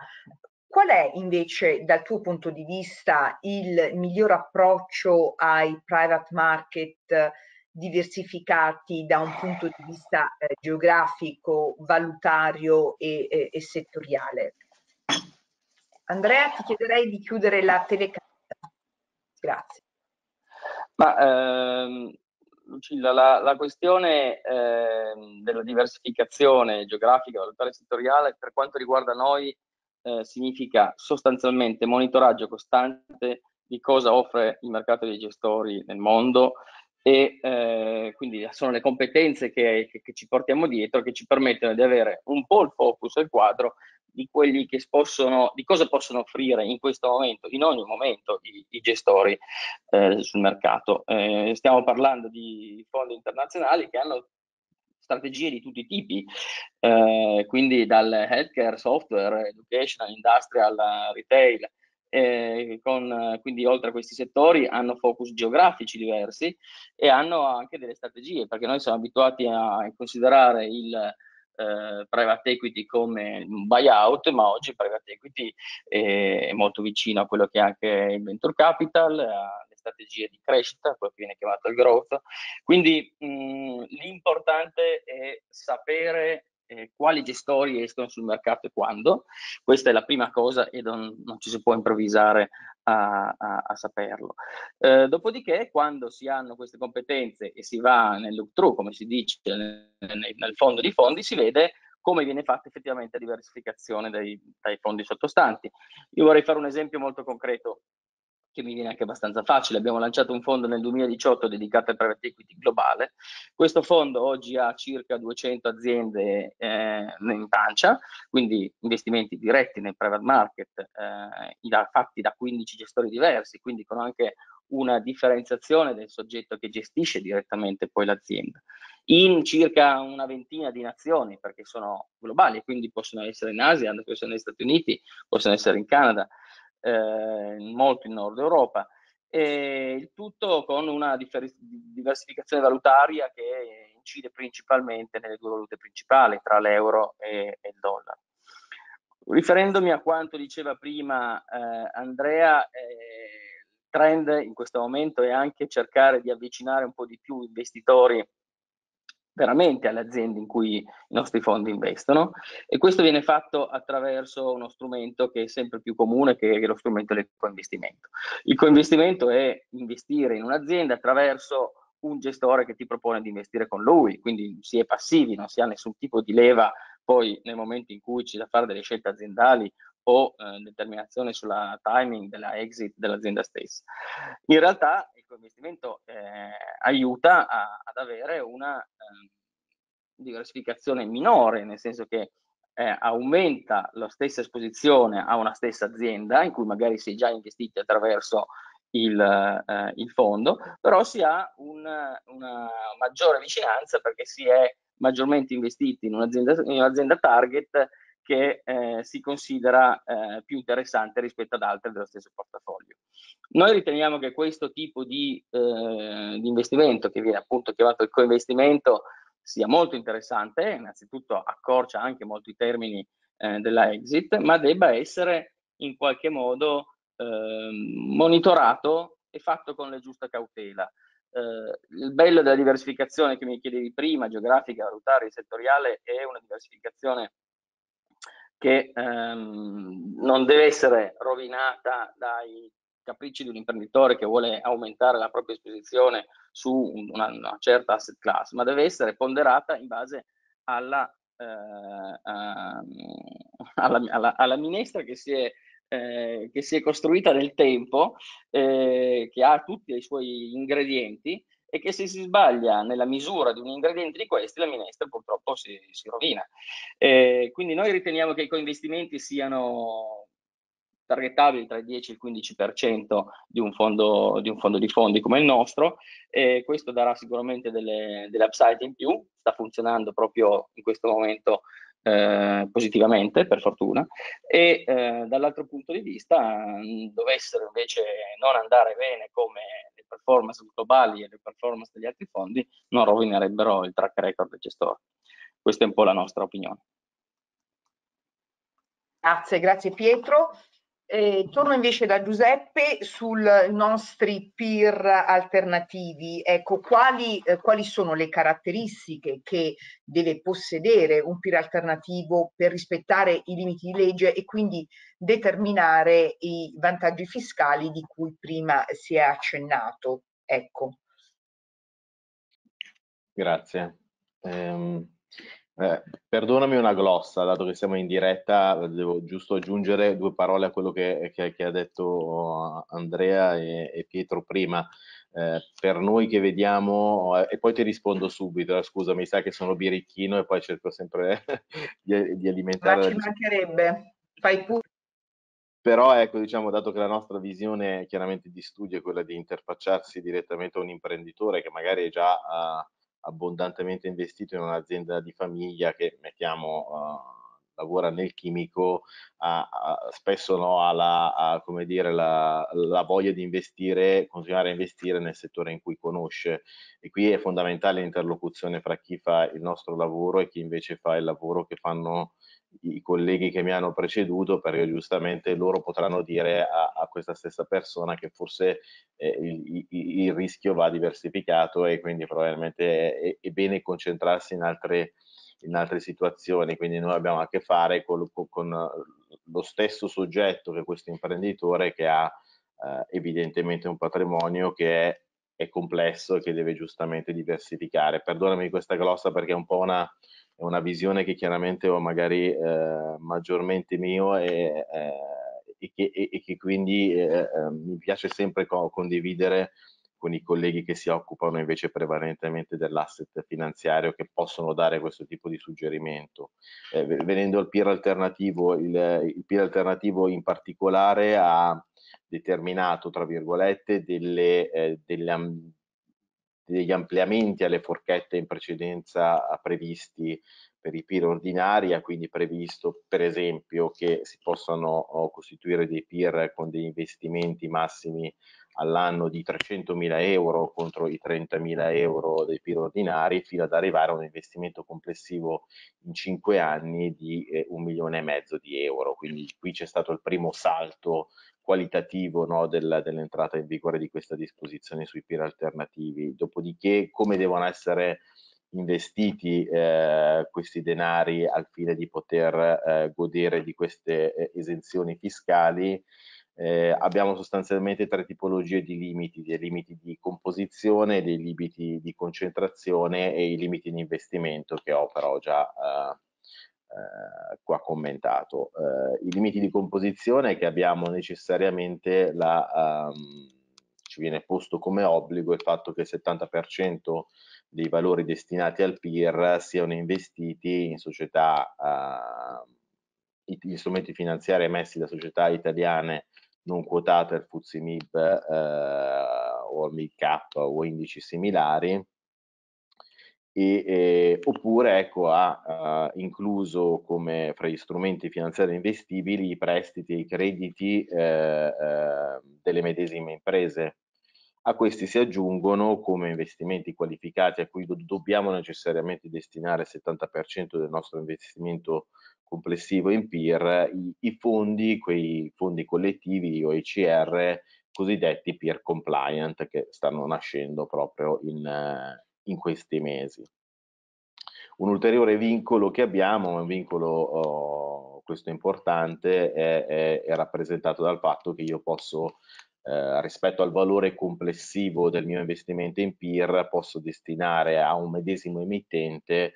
Qual è invece dal tuo punto di vista il miglior approccio ai private market diversificati da un punto di vista eh, geografico, valutario e, e, e, settoriale. Andrea, ti chiederei di chiudere la telecamera. Grazie. Ma, ehm, Lucilla, la, la questione ehm, della diversificazione geografica, valutaria e settoriale, per quanto riguarda noi, eh, significa sostanzialmente monitoraggio costante di cosa offre il mercato dei gestori nel mondo, e eh, quindi sono le competenze che, che, che, ci portiamo dietro che ci permettono di avere un po' il focus e il quadro di possono, di cosa possono offrire in questo momento, in ogni momento, i, i gestori eh, sul mercato. Eh, stiamo parlando di fondi internazionali che hanno strategie di tutti i tipi, eh, quindi dal healthcare, software, education, industrial, retail, eh, con, quindi oltre a questi settori hanno focus geografici diversi e hanno anche delle strategie, perché noi siamo abituati a considerare il eh, private equity come un buyout, ma oggi private equity è molto vicino a quello che è anche il venture capital, alle strategie di crescita, quello che viene chiamato il growth. Quindi l'importante è sapere eh, quali gestori escono sul mercato e quando. Questa è la prima cosa e non, non ci si può improvvisare a, a, a saperlo. Eh, dopodiché, quando si hanno queste competenze e si va nel look through, come si dice nel, nel fondo di fondi, si vede come viene fatta effettivamente la diversificazione dai, dai fondi sottostanti. Io vorrei fare un esempio molto concreto che mi viene anche abbastanza facile. Abbiamo lanciato un fondo nel 2018 dedicato al private equity globale. Questo fondo oggi ha circa 200 aziende eh, in pancia, quindi investimenti diretti nel private market, eh, fatti da 15 gestori diversi, quindi con anche una differenziazione del soggetto che gestisce direttamente poi l'azienda in circa una ventina di nazioni perché sono globali quindi possono essere in Asia, possono essere negli Stati Uniti, possono essere in Canada, eh, molto in Nord Europa, e il tutto con una diversificazione valutaria che incide principalmente nelle due valute principali, tra l'euro e, e il dollaro. Riferendomi a quanto diceva prima eh, Andrea, eh, trend in questo momento è anche cercare di avvicinare un po' di più investitori veramente alle aziende in cui i nostri fondi investono e questo viene fatto attraverso uno strumento che è sempre più comune che è lo strumento del coinvestimento. Il coinvestimento è investire in un'azienda attraverso un gestore che ti propone di investire con lui, quindi si è passivi, non si ha nessun tipo di leva poi nel momento in cui ci da fare delle scelte aziendali o eh, determinazione sulla timing della exit dell'azienda stessa. In realtà il coinvestimento eh, aiuta a, ad avere una eh, diversificazione minore, nel senso che eh, aumenta la stessa esposizione a una stessa azienda in cui magari si è già investiti attraverso il, eh, il fondo, però si ha un, una maggiore vicinanza perché si è maggiormente investiti in un'azienda, in un'azienda target che eh, si considera eh, più interessante rispetto ad altre dello stesso portafoglio. Noi riteniamo che questo tipo di, eh, di investimento, che viene appunto chiamato il coinvestimento, sia molto interessante, innanzitutto accorcia anche molto i termini eh, della exit, ma debba essere in qualche modo ehm, monitorato e fatto con la giusta cautela. Eh, il bello della diversificazione che mi chiedevi prima, geografica, valutaria e settoriale, è una diversificazione che ehm, non deve essere rovinata dai capricci di un imprenditore che vuole aumentare la propria esposizione su una, una certa asset class, ma deve essere ponderata in base alla, eh, alla, alla, alla minestra che si è eh, che si è costruita nel tempo, eh, che ha tutti i suoi ingredienti e che se si sbaglia nella misura di un ingrediente di questi, la minestra purtroppo si, si rovina. Eh, quindi noi riteniamo che i coinvestimenti siano targetabili tra il 10 e il 15% di un fondo di, un fondo di fondi come il nostro e questo darà sicuramente delle, delle upside in più, sta funzionando proprio in questo momento eh, positivamente, per fortuna, e eh, dall'altro punto di vista mh, dovessero invece non andare bene come le performance globali e le performance degli altri fondi, non rovinerebbero il track record del gestore. Questa è un po' la nostra opinione. Grazie, grazie Pietro. Eh, torno invece da Giuseppe sui nostri peer alternativi. Ecco, quali, eh, quali, sono le caratteristiche che deve possedere un peer alternativo per rispettare i limiti di legge e quindi determinare i vantaggi fiscali di cui prima si è accennato? Ecco. Grazie. Um, eh, perdonami una glossa, dato che siamo in diretta, devo giusto aggiungere due parole a quello che, che, che ha detto Andrea e, e Pietro prima. Eh, per noi che vediamo, eh, e poi ti rispondo subito, eh, scusa, mi sa che sono birichino e poi cerco sempre di, di, alimentare. Ma ci mancherebbe, fai pure. Però ecco, diciamo, dato che la nostra visione chiaramente di studio è quella di interfacciarsi direttamente a un imprenditore che magari è già... Uh, abbondantemente investito in un'azienda di famiglia che mettiamo uh, lavora nel chimico ha, ha, spesso no, ha, la, ha come dire, la, la, voglia di investire, continuare a investire nel settore in cui conosce. E qui è fondamentale l'interlocuzione fra chi fa il nostro lavoro e chi invece fa il lavoro che fanno i colleghi che mi hanno preceduto perché giustamente loro potranno dire a, a questa stessa persona che forse eh, il, il, il, rischio va diversificato e quindi probabilmente è, è bene concentrarsi in altre, in altre, situazioni. Quindi noi abbiamo a che fare con, con lo stesso soggetto che questo imprenditore che ha eh, evidentemente un patrimonio che è, è complesso e che deve giustamente diversificare. Perdonami questa glossa perché è un po' una una visione che chiaramente ho magari eh, maggiormente mio e, eh, e, che, e, e, che, quindi eh, eh, mi piace sempre co condividere con i colleghi che si occupano invece prevalentemente dell'asset finanziario che possono dare questo tipo di suggerimento. Eh, venendo al peer alternativo, il, il peer alternativo in particolare ha determinato, tra virgolette, delle, eh, delle degli ampliamenti alle forchette in precedenza previsti per i peer ordinari, ha quindi previsto per esempio che si possano oh, costituire dei peer con degli investimenti massimi all'anno di 300.000 euro contro i 30.000 euro dei peer ordinari fino ad arrivare a un investimento complessivo in 5 anni di eh, un milione e mezzo di euro. Quindi qui c'è stato il primo salto qualitativo no, del, dell'entrata in vigore di questa disposizione sui peer alternativi. Dopodiché come devono essere investiti eh, questi denari al fine di poter eh, godere di queste eh, esenzioni fiscali, eh, abbiamo sostanzialmente tre tipologie di limiti, dei limiti di composizione, dei limiti di concentrazione e i limiti di investimento che ho però già eh, qua commentato. Eh, I limiti di composizione che abbiamo necessariamente la, um, ci viene posto come obbligo il fatto che il 70% dei valori destinati al PIR siano investiti in società, uh, gli strumenti finanziari emessi da società italiane non quotate al FTSE MIB uh, o al MIB Cap o indici similari e, eh, oppure ecco, ha uh, incluso come fra gli strumenti finanziari investibili i prestiti e i crediti eh, eh, delle medesime imprese. A questi si aggiungono come investimenti qualificati a cui do dobbiamo necessariamente destinare il 70% del nostro investimento complessivo in PIR, i, i fondi, quei fondi collettivi o ICR cosiddetti peer compliant che stanno nascendo proprio in, in questi mesi. Un ulteriore vincolo che abbiamo, un vincolo oh, questo importante, è, è, è, rappresentato dal fatto che io posso, eh, rispetto al valore complessivo del mio investimento in PIR, posso destinare a un medesimo emittente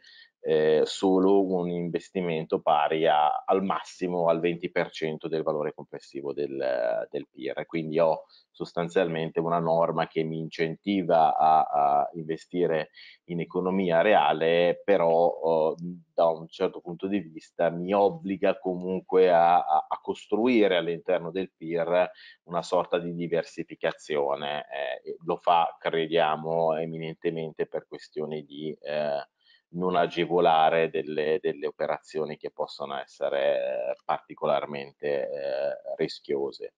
eh, solo un investimento pari a, al massimo al 20% del valore complessivo del, del PIR. Quindi ho sostanzialmente una norma che mi incentiva a, a investire in economia reale, però oh, da un certo punto di vista mi obbliga comunque a, a costruire all'interno del PIR una sorta di diversificazione. Eh, lo fa, crediamo, eminentemente per questioni di... Eh, non agevolare delle, delle operazioni che possono essere eh, particolarmente eh, rischiose.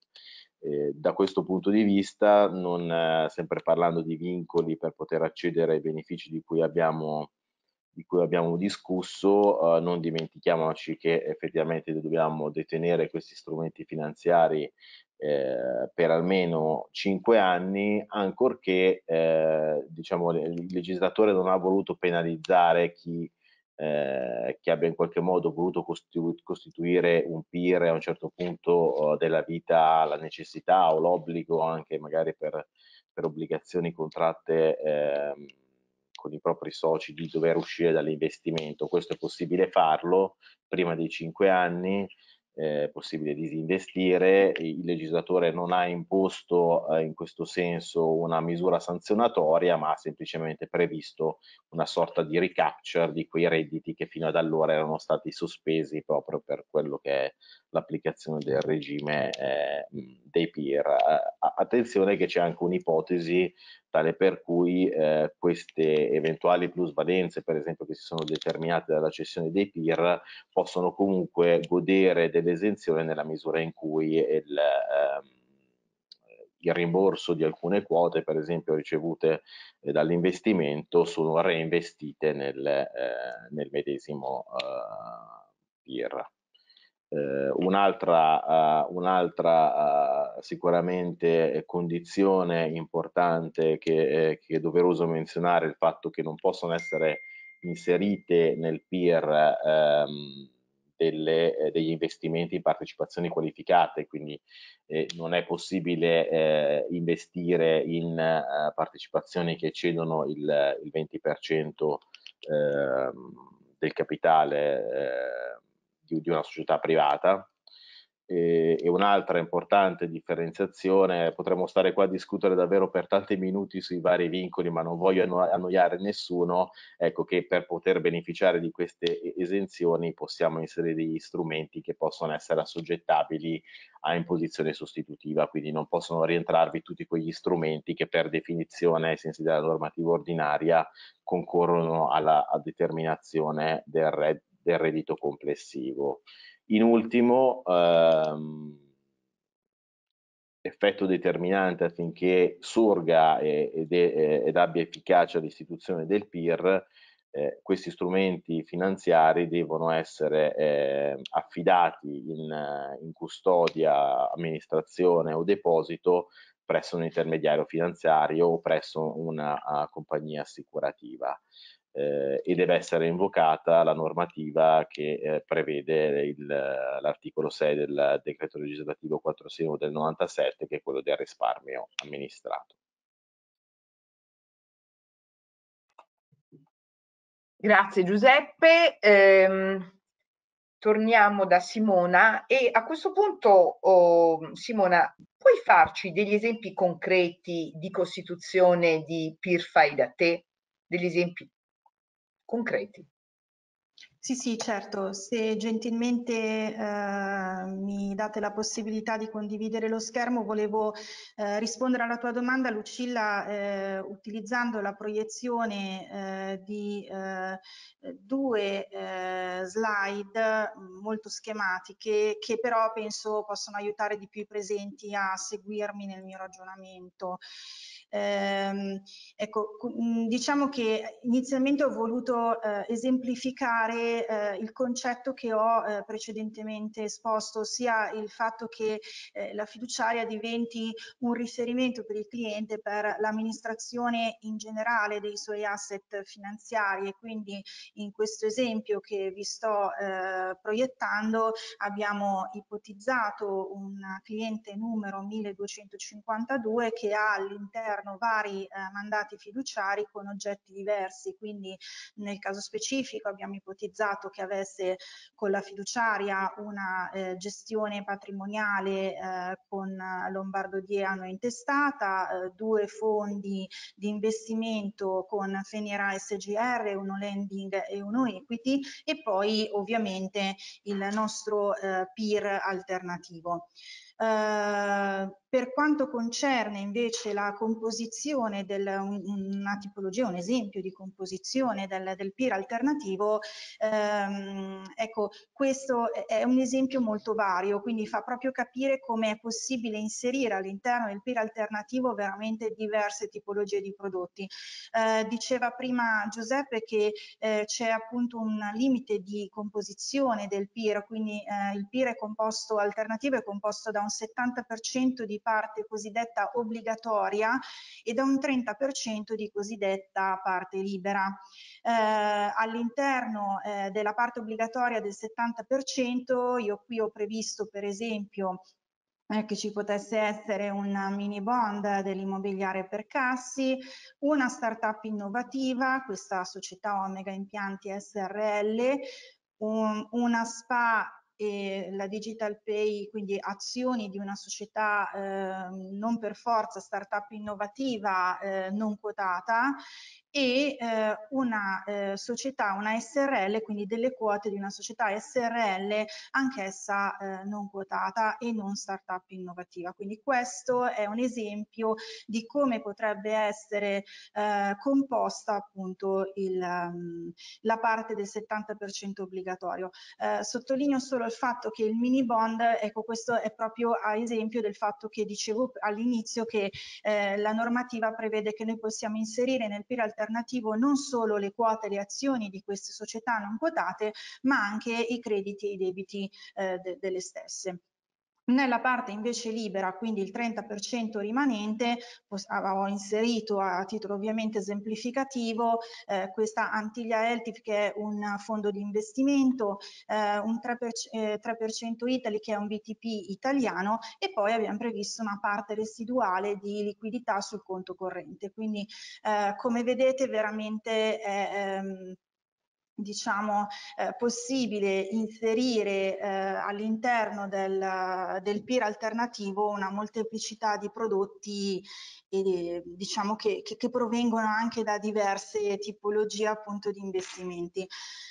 Eh, da questo punto di vista, non, eh, sempre parlando di vincoli per poter accedere ai benefici di cui abbiamo, di cui abbiamo discusso, eh, non dimentichiamoci che effettivamente dobbiamo detenere questi strumenti finanziari eh, per almeno cinque anni, ancorché eh, diciamo, il legislatore non ha voluto penalizzare chi, eh, che abbia in qualche modo voluto costitu costituire un PIR a un certo punto oh, della vita la necessità o l'obbligo anche magari per, per obbligazioni contratte ehm, con i propri soci di dover uscire dall'investimento. Questo è possibile farlo prima dei cinque anni eh, possibile disinvestire, il legislatore non ha imposto eh, in questo senso una misura sanzionatoria, ma ha semplicemente previsto una sorta di recapture di quei redditi che fino ad allora erano stati sospesi proprio per quello che è l'applicazione del regime eh, dei peer. Attenzione che c'è anche un'ipotesi tale per cui eh, queste eventuali plusvalenze, per esempio, che si sono determinate dalla cessione dei PIR, possono comunque godere dell'esenzione nella misura in cui il, ehm, il rimborso di alcune quote, per esempio ricevute eh, dall'investimento, sono reinvestite nel, eh, nel medesimo eh, PIR. Eh, un'altra, uh, un'altra uh, sicuramente condizione importante che, eh, che, è doveroso menzionare è il fatto che non possono essere inserite nel PIR ehm, delle, eh, degli investimenti in partecipazioni qualificate, quindi eh, non è possibile investire in partecipazioni che eccedono il, il 20% ehm, del capitale di, di una società privata. E, un'altra importante differenziazione, potremmo stare qua a discutere davvero per tanti minuti sui vari vincoli, ma non voglio anno annoiare nessuno, ecco che per poter beneficiare di queste esenzioni possiamo inserire degli strumenti che possono essere assoggettabili a imposizione sostitutiva, quindi non possono rientrarvi tutti quegli strumenti che per definizione, ai sensi della normativa ordinaria, concorrono alla determinazione del, red, del reddito complessivo. In ultimo, ehm, effetto determinante affinché sorga ed, ed abbia efficacia l'istituzione del PIR, eh, questi strumenti finanziari devono essere eh, affidati in, in, custodia, amministrazione o deposito presso un intermediario finanziario o presso una compagnia assicurativa eh, e deve essere invocata la normativa che eh, prevede l'articolo 6 del decreto legislativo 461 del 97 che è quello del risparmio amministrato. Grazie Giuseppe. Eh, torniamo da Simona e a questo punto, oh, Simona, puoi farci degli esempi concreti di costituzione di PIR fai da te? Degli esempi concreti? Sì, sì, certo, se gentilmente eh, mi date la possibilità di condividere lo schermo, volevo eh, rispondere alla tua domanda, Lucilla, eh, utilizzando la proiezione eh, di eh, due eh, slide molto schematiche che però penso possono aiutare di più i presenti a seguirmi nel mio ragionamento. Eh, ecco, diciamo che inizialmente ho voluto eh, esemplificare eh, il concetto che ho eh, precedentemente esposto, ossia il fatto che eh, la fiduciaria diventi un riferimento per il cliente per l'amministrazione in generale dei suoi asset finanziari. E quindi in questo esempio che vi sto eh, proiettando abbiamo ipotizzato un cliente numero 1252 che ha all'interno all'interno vari eh, mandati fiduciari con oggetti diversi, quindi nel caso specifico abbiamo ipotizzato che avesse con la fiduciaria una eh, gestione patrimoniale eh, con Lombardo Diano intestata, eh, due fondi di investimento con Fenera SGR, uno lending e uno equity e poi ovviamente il nostro eh, peer alternativo. Uh, per quanto concerne invece la composizione, del, una tipologia, un esempio di composizione del, del PIR alternativo, ehm, ecco, questo è un esempio molto vario, quindi fa proprio capire come è possibile inserire all'interno del PIR alternativo veramente diverse tipologie di prodotti. Eh, diceva prima Giuseppe che eh, c'è appunto un limite di composizione del PIR, quindi eh, il PIR è composto alternativo è composto da un 70% di parte cosiddetta obbligatoria e da un 30% di cosiddetta parte libera. Eh, all'interno eh, della parte obbligatoria del 70% io qui ho previsto per esempio eh, che ci potesse essere un mini bond dell'immobiliare per Cassi, una startup innovativa, questa società Omega Impianti SRL, un, una SPA e la digital pay, quindi azioni di una società eh, non per forza startup innovativa eh, non quotata e eh, una eh, società, una SRL, quindi delle quote di una società SRL anch'essa eh, non quotata e non startup innovativa. Quindi questo è un esempio di come potrebbe essere eh, composta appunto il, um, la parte del 70% obbligatorio. Eh, sottolineo solo il fatto che il mini bond, ecco questo è proprio a esempio del fatto che dicevo all'inizio che eh, la normativa prevede che noi possiamo inserire nel peer alternativo non solo le quote e le azioni di queste società non quotate, ma anche i crediti e i debiti eh, de delle stesse. Nella parte invece libera, quindi il 30% rimanente, ho inserito a titolo ovviamente esemplificativo eh, questa Antiglia Eltif che è un fondo di investimento, eh, un 3%, eh, 3 Italy che è un BTP italiano e poi abbiamo previsto una parte residuale di liquidità sul conto corrente. Quindi eh, come vedete veramente è ehm, diciamo, eh, possibile inserire eh, all'interno del, del PIR alternativo una molteplicità di prodotti e, diciamo che, che, che, provengono anche da diverse tipologie appunto di investimenti.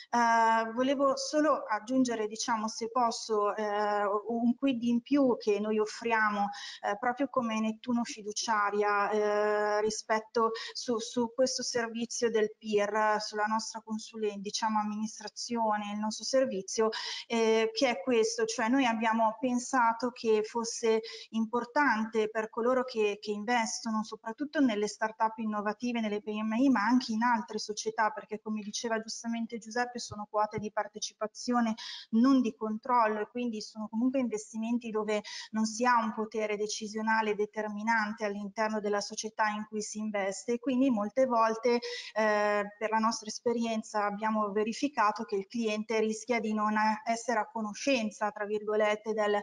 Uh, volevo solo aggiungere, diciamo, se posso, uh, un quid in più che noi offriamo uh, proprio come Nettuno fiduciaria rispetto su, su, questo servizio del PIR, sulla nostra consulenza, diciamo, amministrazione, il nostro servizio, che è questo, cioè noi abbiamo pensato che fosse importante per coloro che, che investono soprattutto nelle start-up innovative, nelle PMI, ma anche in altre società, perché come diceva giustamente Giuseppe, che sono quote di partecipazione non di controllo e quindi sono comunque investimenti dove non si ha un potere decisionale determinante all'interno della società in cui si investe quindi molte volte eh, per la nostra esperienza abbiamo verificato che il cliente rischia di non essere a conoscenza tra virgolette del, eh,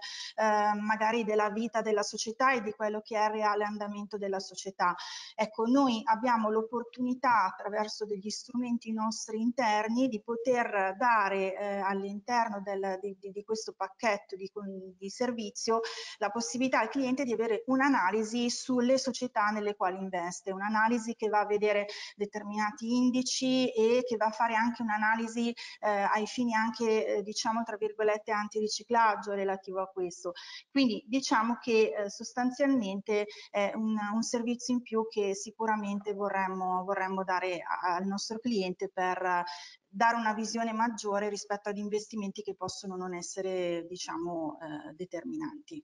magari della vita della società e di quello che è il reale andamento della società. Ecco, noi abbiamo l'opportunità attraverso degli strumenti nostri interni di poter poter dare eh, all'interno di, di, questo pacchetto di, di, servizio la possibilità al cliente di avere un'analisi sulle società nelle quali investe, un'analisi che va a vedere determinati indici e che va a fare anche un'analisi eh, ai fini anche eh, diciamo tra virgolette antiriciclaggio relativo a questo. Quindi diciamo che eh, sostanzialmente è un, un, servizio in più che sicuramente vorremmo, vorremmo dare a, al nostro cliente per dare una visione maggiore rispetto ad investimenti che possono non essere diciamo eh, determinanti.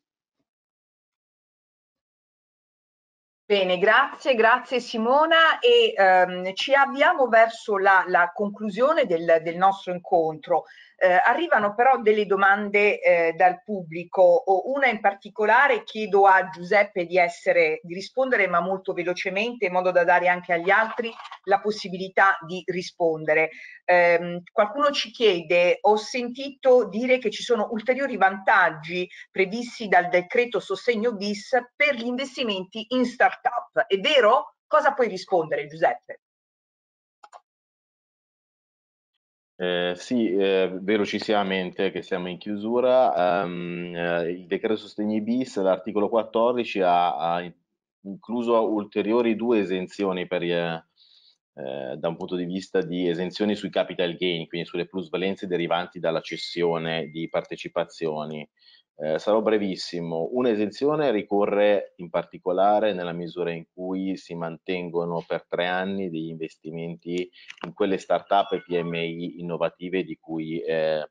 Bene, grazie, grazie Simona e ehm, ci avviamo verso la, la conclusione del, del, nostro incontro. Eh, arrivano però delle domande eh, dal pubblico, una in particolare chiedo a Giuseppe di, essere, di rispondere ma molto velocemente in modo da dare anche agli altri la possibilità di rispondere. Eh, qualcuno ci chiede, ho sentito dire che ci sono ulteriori vantaggi previsti dal decreto sostegno bis per gli investimenti in start-up. È vero? Cosa puoi rispondere Giuseppe? Eh, sì, eh, velocissimamente che siamo in chiusura. Um, eh, il decreto sostegni bis, l'articolo 14, ha, ha, incluso ulteriori due esenzioni per, eh, eh, da un punto di vista di esenzioni sui capital gain, quindi sulle plusvalenze derivanti dalla cessione di partecipazioni. Eh, sarò brevissimo. Un'esenzione ricorre in particolare nella misura in cui si mantengono per tre anni degli investimenti in quelle start-up e PMI innovative di cui eh,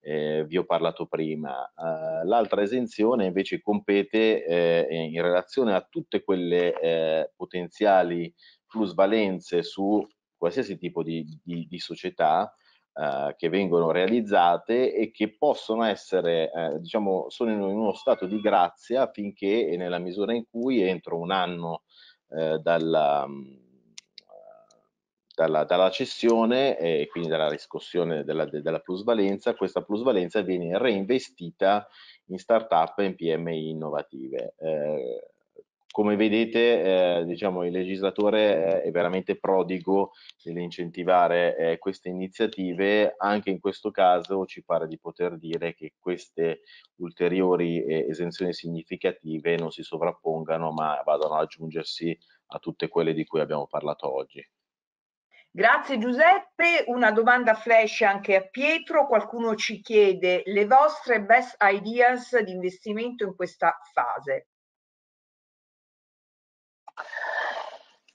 eh, vi ho parlato prima. Uh, l'altra esenzione invece compete eh, in relazione a tutte quelle eh, potenziali plusvalenze su qualsiasi tipo di, di, di società eh, che vengono realizzate e che possono essere, eh, diciamo, sono in uno stato di grazia finché nella misura in cui entro un anno eh, dalla, mm, dalla, dalla, cessione e quindi dalla riscossione della, della, plusvalenza, questa plusvalenza viene reinvestita in start-up e in PMI innovative. Eh, come vedete, eh, diciamo, il legislatore è veramente prodigo nell'incentivare eh, queste iniziative. Anche in questo caso ci pare di poter dire che queste ulteriori eh, esenzioni significative non si sovrappongano, ma vadano ad aggiungersi a tutte quelle di cui abbiamo parlato oggi. Grazie Giuseppe, una domanda flash anche a Pietro, qualcuno ci chiede le vostre best ideas di investimento in questa fase.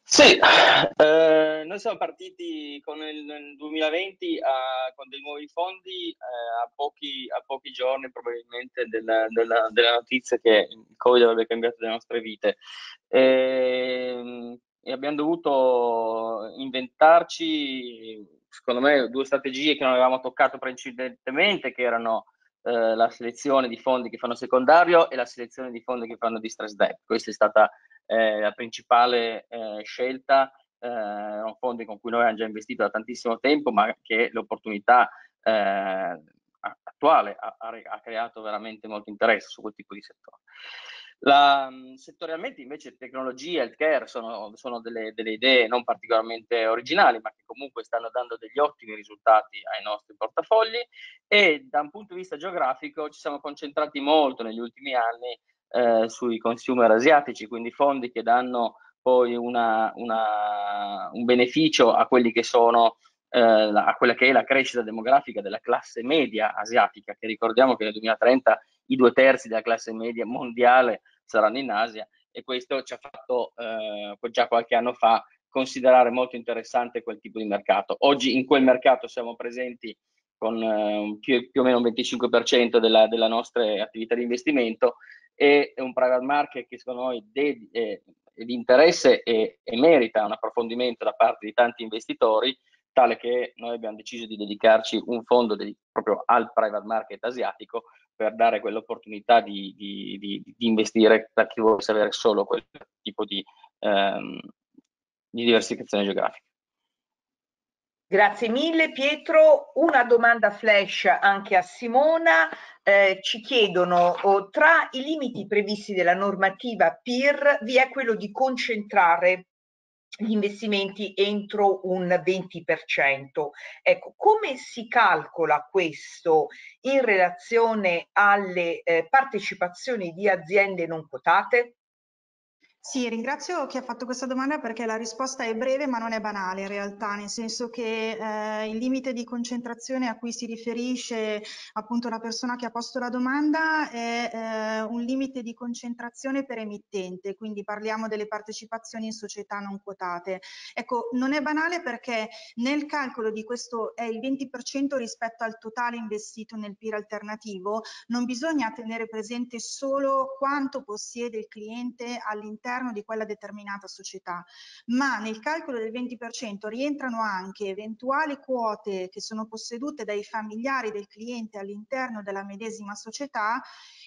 Sì, eh, noi siamo partiti con il, nel 2020 a, con dei nuovi fondi eh, a, pochi, a, pochi, giorni probabilmente della, della, della, notizia che il Covid avrebbe cambiato le nostre vite. E, ehm, e abbiamo dovuto inventarci, secondo me, due strategie che non avevamo toccato precedentemente, che erano eh, la selezione di fondi che fanno secondario e la selezione di fondi che fanno distress debt. Questa è stata eh, la principale eh, scelta eh, erano fondi con cui noi abbiamo già investito da tantissimo tempo, ma che l'opportunità attuale ha, ha, creato veramente molto interesse su quel tipo di settore. La, settorialmente invece tecnologia e healthcare sono, sono delle, delle, idee non particolarmente originali, ma che comunque stanno dando degli ottimi risultati ai nostri portafogli e da un punto di vista geografico ci siamo concentrati molto negli ultimi anni eh, sui consumer asiatici, quindi fondi che danno poi una, una, un beneficio a quelli che sono eh, a quella che è la crescita demografica della classe media asiatica, che ricordiamo che nel 2030 i due terzi della classe media mondiale saranno in Asia e questo ci ha fatto eh, già qualche anno fa considerare molto interessante quel tipo di mercato. Oggi in quel mercato siamo presenti con eh, più, più, o meno un 25% della, della nostra attività di investimento e un private market che secondo noi è, è di interesse e, e, merita un approfondimento da parte di tanti investitori, tale che noi abbiamo deciso di dedicarci un fondo di, proprio al private market asiatico per dare quell'opportunità di, di, di, di, investire per chi vuole avere solo quel tipo di, ehm, di diversificazione geografica. Grazie mille Pietro. Una domanda flash anche a Simona. Eh, ci chiedono oh, tra i limiti previsti dalla normativa PIR vi è quello di concentrare gli investimenti entro un 20%. Ecco, come si calcola questo in relazione alle eh, partecipazioni di aziende non quotate? Sì, ringrazio chi ha fatto questa domanda perché la risposta è breve ma non è banale in realtà, nel senso che eh, il limite di concentrazione a cui si riferisce appunto la persona che ha posto la domanda è eh, un limite di concentrazione per emittente, quindi parliamo delle partecipazioni in società non quotate. Ecco, non è banale perché nel calcolo di questo è il 20% rispetto al totale investito nel PIR alternativo, non bisogna tenere presente solo quanto possiede il cliente all'interno all'interno di quella determinata società, ma nel calcolo del 20% rientrano anche eventuali quote che sono possedute dai familiari del cliente all'interno della medesima società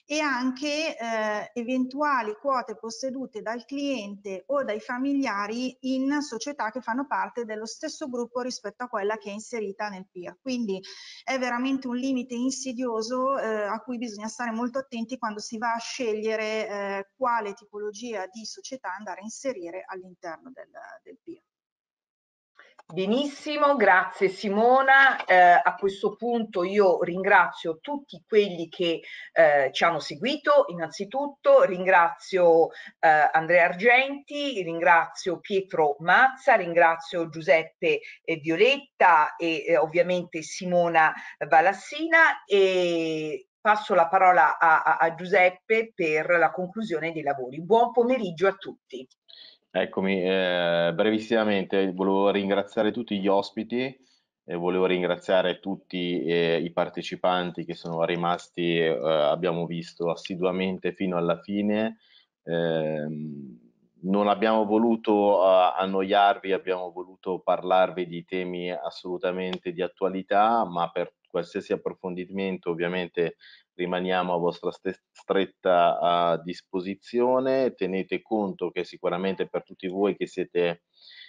e anche eh, eventuali quote possedute dal cliente o dai familiari in società che fanno parte dello stesso gruppo rispetto a quella che è inserita nel PIR. Quindi è veramente un limite insidioso eh, a cui bisogna stare molto attenti quando si va a scegliere eh, quale tipologia di società andare a inserire all'interno del, del PIR. Benissimo, grazie Simona. Eh, a questo punto io ringrazio tutti quelli che eh, ci hanno seguito. Innanzitutto ringrazio eh, Andrea Argenti, ringrazio Pietro Mazza, ringrazio Giuseppe Violetta e eh, ovviamente Simona Valassina e passo la parola a, a, a Giuseppe per la conclusione dei lavori. Buon pomeriggio a tutti. Eccomi, eh, brevissimamente volevo ringraziare tutti gli ospiti e volevo ringraziare tutti eh, i partecipanti che sono rimasti, eh, abbiamo visto assiduamente fino alla fine. Ehm, non abbiamo voluto annoiarvi, abbiamo voluto parlarvi di temi assolutamente di attualità, ma per qualsiasi approfondimento ovviamente rimaniamo a vostra stretta uh, disposizione. Tenete conto che sicuramente per tutti voi che, siete,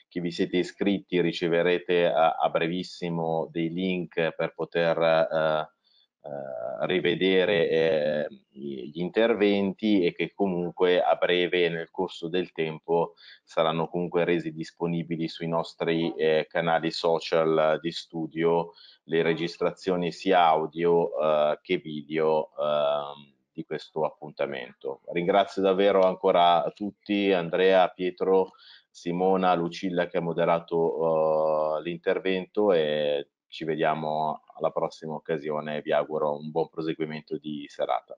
che vi siete iscritti riceverete a, a brevissimo dei link per poter Uh, rivedere eh, gli interventi e che comunque a breve nel corso del tempo saranno comunque resi disponibili sui nostri eh, canali social di studio le registrazioni sia audio uh, che video uh, di questo appuntamento. Ringrazio davvero ancora tutti, Andrea, Pietro, Simona, Lucilla che ha moderato uh, l'intervento e ci vediamo alla prossima occasione vi auguro un buon proseguimento di serata.